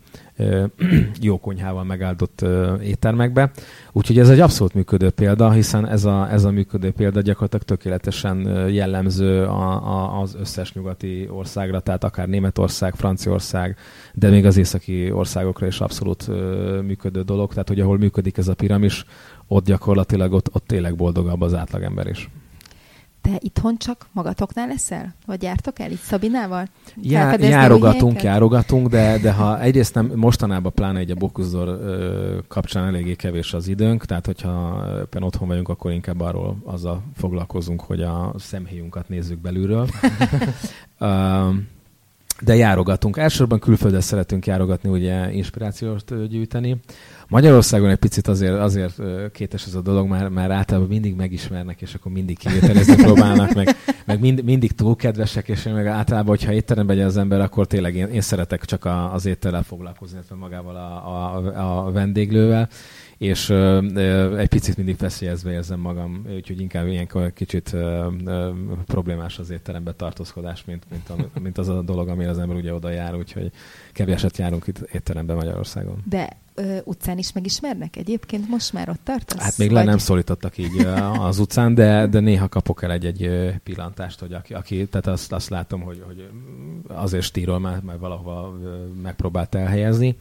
D: [clears throat] jó konyhával megáldott éttermekbe. Úgyhogy ez egy abszolút működő példa, hiszen ez a, ez a működő példa gyakorlatilag tökéletesen jellemző a, a, az összes nyugati országra, tehát akár Németország, Franciaország, de még az északi országokra is abszolút működő dolog. Tehát, hogy ahol működik ez a piramis, ott gyakorlatilag ott, ott tényleg boldogabb az átlagember is.
C: Te itthon csak magatoknál leszel? Vagy jártok el itt Szabinával?
D: Já, járogatunk, járogatunk, de, de ha egyrészt nem, mostanában pláne egy a Bokuzdor kapcsán eléggé kevés az időnk, tehát hogyha éppen otthon vagyunk, akkor inkább arról azzal foglalkozunk, hogy a szemhéjunkat nézzük belülről. [laughs] de járogatunk. Elsősorban külföldre szeretünk járogatni, ugye inspirációt gyűjteni. Magyarországon egy picit azért, azért kétes ez a dolog, már, már általában mindig megismernek, és akkor mindig kivételezni próbálnak, meg, meg mind, mindig túl kedvesek, és meg általában, hogyha étterembe megy az ember, akkor tényleg én, én szeretek csak a, az étellel foglalkozni, illetve magával a, a, a vendéglővel és egy picit mindig feszélyezve érzem magam, úgyhogy inkább ilyenkor kicsit problémás az étterembe tartózkodás, mint, mint, a, mint az a dolog, amire az ember ugye oda jár, úgyhogy keveset járunk itt étterembe Magyarországon.
C: De ö, utcán is megismernek egyébként? Most már ott tartasz?
D: Hát még vagy? le nem szólítottak így az utcán, de, de néha kapok el egy-egy pillantást, hogy aki, aki tehát azt, azt látom, hogy, hogy azért stíról már, már valahova megpróbált elhelyezni.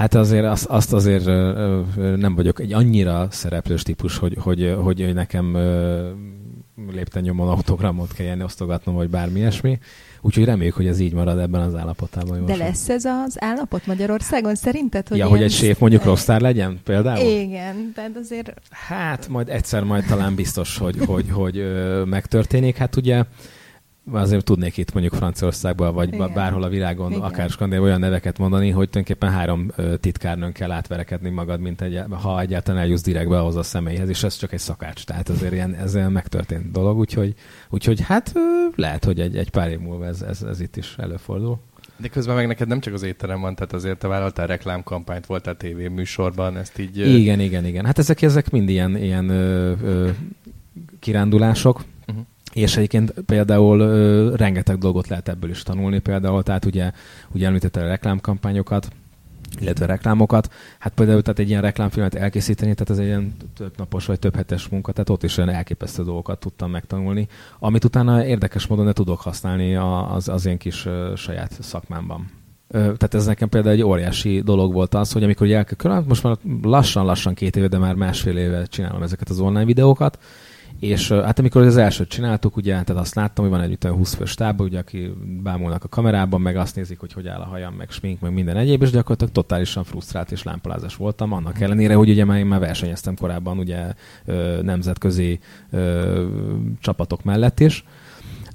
D: Hát azért azt, azt azért nem vagyok egy annyira szereplős típus, hogy, hogy, hogy nekem lépten nyomon autogramot kelljen osztogatnom, vagy bármi ilyesmi. Úgyhogy reméljük, hogy ez így marad ebben az állapotában.
C: De lesz ez az állapot Magyarországon szerinted?
D: Hogy ja, hogy egy séf mondjuk rockstar legyen például?
C: Igen, tehát azért...
D: Hát majd egyszer majd talán biztos, hogy, hogy, hogy megtörténik. Hát ugye azért tudnék itt mondjuk Franciaországban, vagy Igen. bárhol a világon, Igen. akár skandináv olyan neveket mondani, hogy tulajdonképpen három titkárnőn kell átverekedni magad, mint egy, ha egyáltalán eljussz direktbe ahhoz a személyhez, és ez csak egy szakács. Tehát azért ilyen, ez ilyen megtörtént dolog, úgyhogy, úgyhogy hát lehet, hogy egy, egy pár év múlva ez, ez, ez itt is előfordul.
B: De közben meg neked nem csak az étterem van, tehát azért te vállaltál reklámkampányt, voltál tévéműsorban, ezt így...
D: Igen, igen, igen. Hát ezek, ezek mind ilyen, ilyen ö, ö, kirándulások, és egyébként például ö, rengeteg dolgot lehet ebből is tanulni, például, tehát ugye, ugye említette a reklámkampányokat, illetve reklámokat. Hát például tehát egy ilyen reklámfilmet elkészíteni, tehát ez egy ilyen több napos vagy több hetes munka, tehát ott is olyan elképesztő dolgokat tudtam megtanulni, amit utána érdekes módon ne tudok használni az, az én kis saját szakmámban. Tehát ez nekem például egy óriási dolog volt az, hogy amikor elkezdtem, most már lassan-lassan két éve, de már másfél éve csinálom ezeket az online videókat, és hát amikor az elsőt csináltuk, ugye, tehát azt láttam, hogy van egy 20 fős táb, ugye, aki bámulnak a kamerában, meg azt nézik, hogy hogy áll a hajam, meg smink, meg minden egyéb, és gyakorlatilag totálisan frusztrált és lámpalázás voltam, annak ellenére, hogy ugye már én már versenyeztem korábban ugye nemzetközi csapatok mellett is,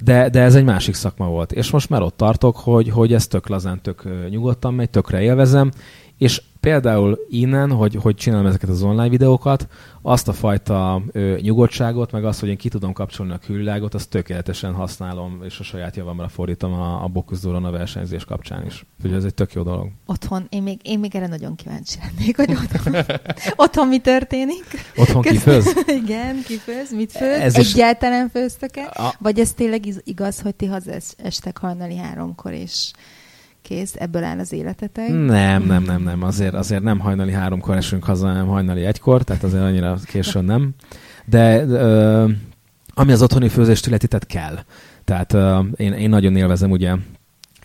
D: de, de ez egy másik szakma volt. És most már ott tartok, hogy, hogy ez tök lazán, tök nyugodtan megy, tökre élvezem, és például innen, hogy, hogy csinálom ezeket az online videókat, azt a fajta ö, nyugodtságot, meg azt, hogy én ki tudom kapcsolni a külvilágot, azt tökéletesen használom, és a saját javamra fordítom a, a Bokuzdóron a versenyzés kapcsán is. Úgyhogy ez egy tök jó dolog.
C: Otthon, én még, én még erre nagyon kíváncsi lennék, hogy otthon, [laughs] otthon mi történik.
D: Otthon kifőz? [laughs]
C: Igen, kifőz, mit főz? Ez Egyáltalán főztök-e? A... Vagy ez tényleg igaz, hogy ti hazaestek hajnali háromkor, és kész, ebből áll az életetek?
D: Nem, nem, nem, nem. Azért, azért nem hajnali háromkor esünk haza, hanem hajnali egykor, tehát azért annyira későn nem. De ö, ami az otthoni főzést illeti, tehát kell. Tehát ö, én, én nagyon élvezem ugye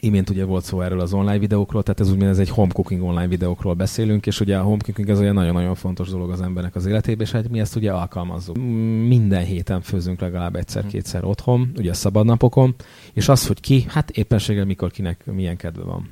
D: Imént ugye volt szó erről az online videókról, tehát ez úgy, ez egy home cooking online videókról beszélünk, és ugye a home cooking az olyan nagyon-nagyon fontos dolog az embernek az életében, és hát mi ezt ugye alkalmazzuk. Minden héten főzünk legalább egyszer-kétszer otthon, ugye a szabadnapokon, és az, hogy ki, hát éppenséggel mikor kinek milyen kedve van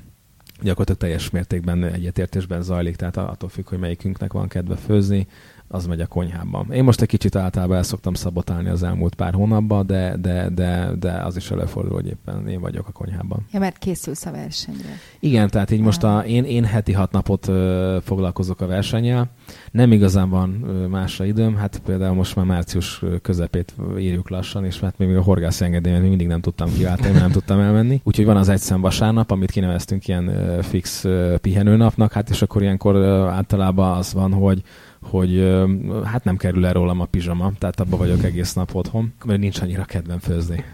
D: gyakorlatilag teljes mértékben egyetértésben zajlik, tehát attól függ, hogy melyikünknek van kedve főzni, az megy a konyhában. Én most egy kicsit általában el szoktam szabotálni az elmúlt pár hónapban, de, de, de, de az is előfordul, hogy éppen én vagyok a konyhában.
C: Ja, mert készülsz a versenyre.
D: Igen, tehát így most a, én, én heti hat napot ö, foglalkozok a versennyel. Nem igazán van ö, másra időm, hát például most már március közepét írjuk lassan, és hát még a horgász engedélyemet mindig nem tudtam kiváltani, nem tudtam elmenni. Úgyhogy van az egyszem vasárnap, amit kineveztünk ilyen ö, fix ö, pihenőnapnak, hát és akkor ilyenkor ö, általában az van, hogy hogy hát nem kerül el rólam a pizsama, tehát abban vagyok egész nap otthon, mert nincs annyira kedvem főzni.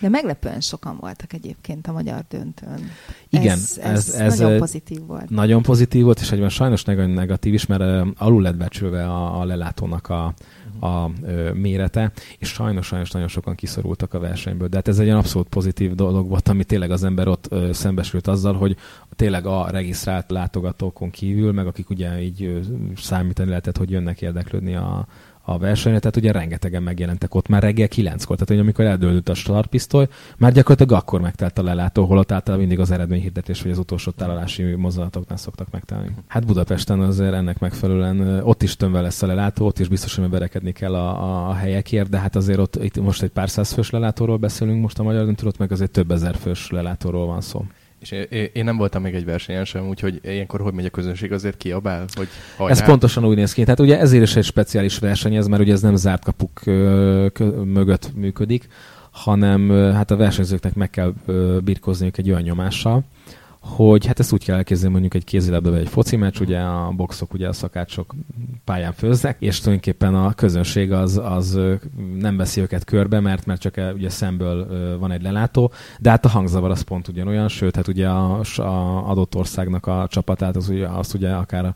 C: De meglepően sokan voltak egyébként a magyar döntőn.
D: Igen,
C: ez, ez, ez nagyon pozitív volt.
D: Nagyon pozitív volt, és egyben sajnos negatív is, mert alul lett becsülve a, a lelátónak a, a mérete, és sajnos, sajnos nagyon sokan kiszorultak a versenyből. De hát ez egy olyan abszolút pozitív dolog volt, ami tényleg az ember ott ö, szembesült azzal, hogy tényleg a regisztrált látogatókon kívül, meg akik ugye így számítani lehetett, hogy jönnek érdeklődni a, a versenyre, tehát ugye rengetegen megjelentek ott már reggel kilenckor, tehát hogy amikor eldőlt a startpisztoly, már gyakorlatilag akkor megtelt a lelátó, holott általában mindig az eredményhirdetés vagy az utolsó tálalási mozdulatoknál szoktak megtelni. Hát Budapesten azért ennek megfelelően ott is tömve lesz a lelátó, ott is biztos, hogy berekedni kell a, a, helyekért, de hát azért ott itt most egy pár száz fős lelátóról beszélünk most a magyar döntőt, ott meg azért több ezer fős lelátóról van szó.
B: És én, nem voltam még egy versenyen sem, úgyhogy ilyenkor hogy megy a közönség azért kiabál, hogy hajrá.
D: Ez pontosan úgy néz ki. Tehát ugye ezért is egy speciális verseny ez, mert ugye ez nem zárt kapuk mögött működik, hanem hát a versenyzőknek meg kell birkozniuk egy olyan nyomással, hogy hát ezt úgy kell elképzelni mondjuk egy kézilabda egy foci meccs, ugye a boxok, ugye a szakácsok pályán főznek, és tulajdonképpen a közönség az, az nem veszi őket körbe, mert mert csak ugye szemből van egy lelátó, de hát a hangzavar az pont ugyanolyan, sőt, hát ugye a, a adott országnak a csapatát az ugye, azt ugye akár a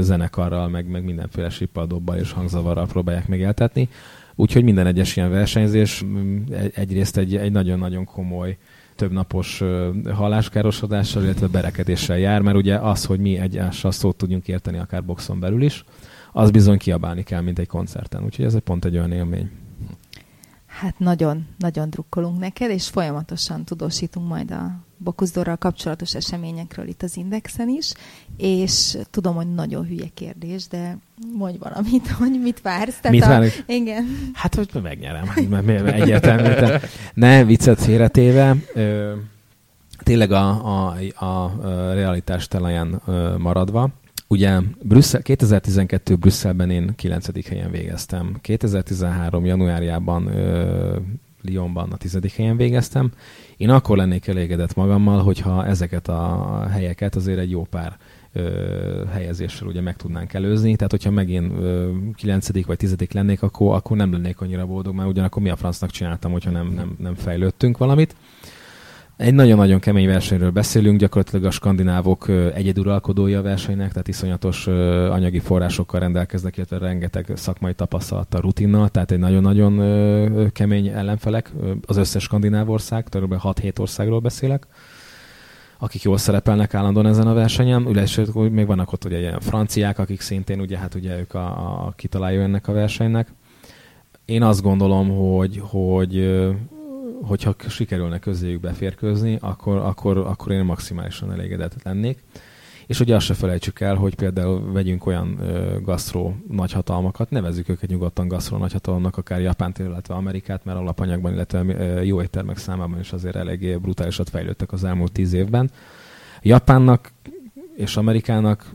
D: zenekarral, meg, meg mindenféle sippaldobbal és hangzavarral próbálják megéltetni. Úgyhogy minden egyes ilyen versenyzés egyrészt egy, egy nagyon-nagyon komoly több napos halláskárosodással, illetve berekedéssel jár, mert ugye az, hogy mi egyással szót tudjunk érteni akár boxon belül is, az bizony kiabálni kell, mint egy koncerten. Úgyhogy ez egy pont egy olyan élmény.
C: Hát nagyon, nagyon drukkolunk neked, és folyamatosan tudósítunk majd a Bokuszdorral kapcsolatos eseményekről itt az Indexen is, és tudom, hogy nagyon hülye kérdés, de mondj valamit, [laughs] hogy mit vársz.
D: Tehát mit a... várok?
C: Igen.
D: Hát, hogy megnyerem, egyértelmű. Ne, viccet félretéve. Ö, tényleg a, a, a, a realitás talaján maradva, Ugye Brüsszel, 2012 Brüsszelben én 9. helyen végeztem. 2013. januárjában ö, Lyonban a 10. helyen végeztem. Én akkor lennék elégedett magammal, hogyha ezeket a helyeket azért egy jó pár ö, helyezéssel ugye meg tudnánk előzni. Tehát, hogyha megint ö, 9. vagy 10. lennék, akkor, akkor nem lennék annyira boldog, mert ugyanakkor mi a francnak csináltam, hogyha nem, nem, nem fejlődtünk valamit. Egy nagyon-nagyon kemény versenyről beszélünk, gyakorlatilag a skandinávok egyeduralkodói a versenynek, tehát iszonyatos anyagi forrásokkal rendelkeznek, illetve rengeteg szakmai tapasztalattal, rutinnal, tehát egy nagyon-nagyon kemény ellenfelek, az összes skandináv ország, kb. 6-7 országról beszélek akik jól szerepelnek állandóan ezen a versenyen, illetve még vannak ott ugye ilyen franciák, akik szintén ugye, hát ugye ők a, a kitalálja ennek a versenynek. Én azt gondolom, hogy, hogy hogyha sikerülne közéjük beférkőzni, akkor, akkor, akkor én maximálisan elégedett lennék. És ugye azt se felejtsük el, hogy például vegyünk olyan ö, gasztró nagyhatalmakat, nevezzük őket nyugodtan gasztró nagyhatalomnak, akár Japánt, illetve Amerikát, mert alapanyagban, illetve jó éttermek számában is azért eléggé brutálisat fejlődtek az elmúlt tíz évben. Japánnak és Amerikának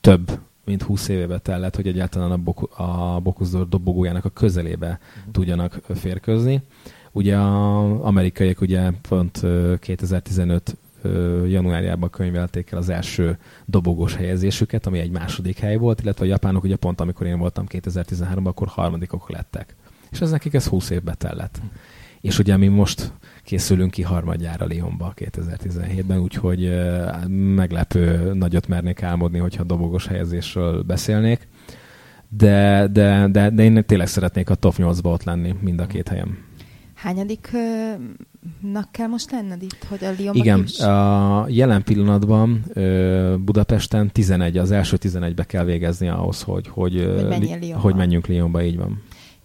D: több mint 20 évébe tellett, hogy egyáltalán a, Boku, a Bokuzdor dobogójának a közelébe uh-huh. tudjanak férkőzni. Ugye az amerikaiak ugye pont 2015 januárjában könyvelték el az első dobogós helyezésüket, ami egy második hely volt, illetve a japánok ugye pont amikor én voltam 2013-ban, akkor harmadikok lettek. És ez nekik ez 20 évbe tellett. Uh-huh. És ugye mi most készülünk ki harmadjára Lyonba 2017-ben, úgyhogy meglepő nagyot mernék álmodni, hogyha dobogos helyezésről beszélnék. De, de, de, de én tényleg szeretnék a top 8-ba ott lenni mind a két helyem.
C: Hányadiknak kell most lenned itt, hogy a Lyonba
D: Igen, a jelen pillanatban Budapesten 11, az első 11-be kell végezni ahhoz, hogy, hogy, hogy, hogy menjünk Lyonba, így van.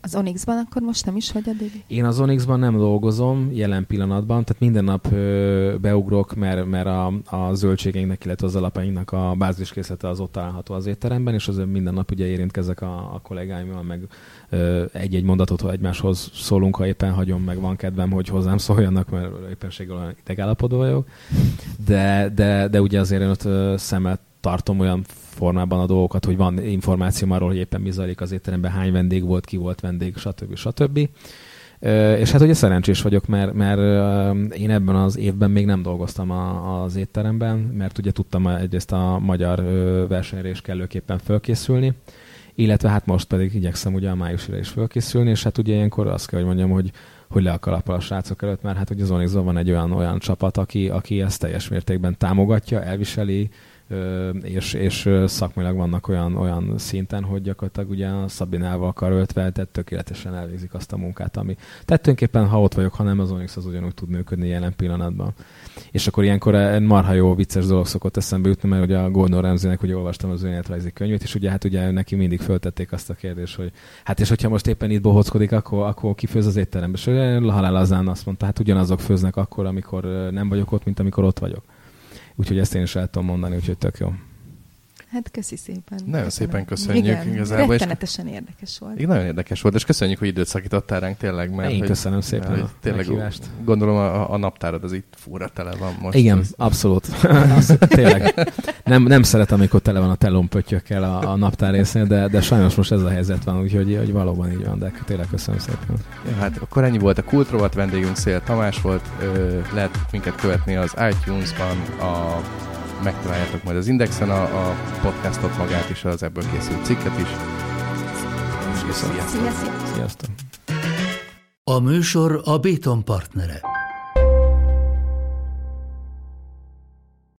C: Az Onyxban akkor most nem is vagy addig?
D: Én az Onyxban nem dolgozom jelen pillanatban, tehát minden nap ö, beugrok, mert, mert a, a zöldségeinknek, illetve az alapainknak a báziskészlete az ott található az étteremben, és azért minden nap ugye érintkezek a, a kollégáimmal, meg ö, egy-egy mondatot, ha egymáshoz szólunk, ha éppen hagyom, meg van kedvem, hogy hozzám szóljanak, mert éppenséggel idegállapodó vagyok. De, de, de ugye azért én ott szemet tartom olyan formában a dolgokat, hogy van információ arról, hogy éppen mi zajlik az étteremben, hány vendég volt, ki volt vendég, stb. stb. És hát ugye szerencsés vagyok, mert, mert én ebben az évben még nem dolgoztam a, az étteremben, mert ugye tudtam egyrészt a magyar versenyre is kellőképpen fölkészülni, illetve hát most pedig igyekszem ugye a májusra is fölkészülni, és hát ugye ilyenkor azt kell, hogy mondjam, hogy hogy le a kalappal a srácok előtt, mert hát ugye az Onyxban van egy olyan, olyan csapat, aki, aki ezt teljes mértékben támogatja, elviseli, és, és szakmailag vannak olyan, olyan szinten, hogy gyakorlatilag ugye a Szabinával karöltve, tehát tökéletesen elvégzik azt a munkát, ami tehát tulajdonképpen, ha ott vagyok, ha nem, az Onyx az ugyanúgy tud működni jelen pillanatban. És akkor ilyenkor egy marha jó vicces dolog szokott eszembe jutni, mert ugye a Gordon Ramsay-nek ugye olvastam az önéletrajzi könyvét, és ugye hát ugye neki mindig föltették azt a kérdést, hogy hát és hogyha most éppen itt bohockodik, akkor, akkor ki főz az étterembe. És halál azán azt mondta, hát ugyanazok főznek akkor, amikor nem vagyok ott, mint amikor ott vagyok. Úgyhogy ezt én is el tudom mondani, úgyhogy tök jó.
C: Hát köszi szépen.
B: Nagyon Köszönöm. szépen köszönjük. Igen,
C: igazából. Rettenetesen és... érdekes volt.
B: Igen, nagyon érdekes volt, és köszönjük, hogy időt szakítottál ránk tényleg.
D: Mert, Én hogy, köszönöm szépen mert, a tényleg meghívást.
B: Gondolom a, a naptárad az itt fúra tele van most.
D: Igen, az... abszolút. [laughs] abszolút. Tényleg. Nem, nem szeretem, amikor tele van a telómpöttyökkel a, a naptár részén, de, de sajnos most ez a helyzet van, úgyhogy hogy valóban így van, de tényleg köszönöm szépen.
B: Ja, hát akkor ennyi volt a Kultrovat, vendégünk Szél Tamás volt. Ö, lehet minket követni az iTunes-ban, a megtaláljátok majd az Indexen a, a podcastot magát is, az ebből készült cikket is.
C: Sziasztok! Sziasztok!
A: Sziasztok. A műsor a Béton partnere.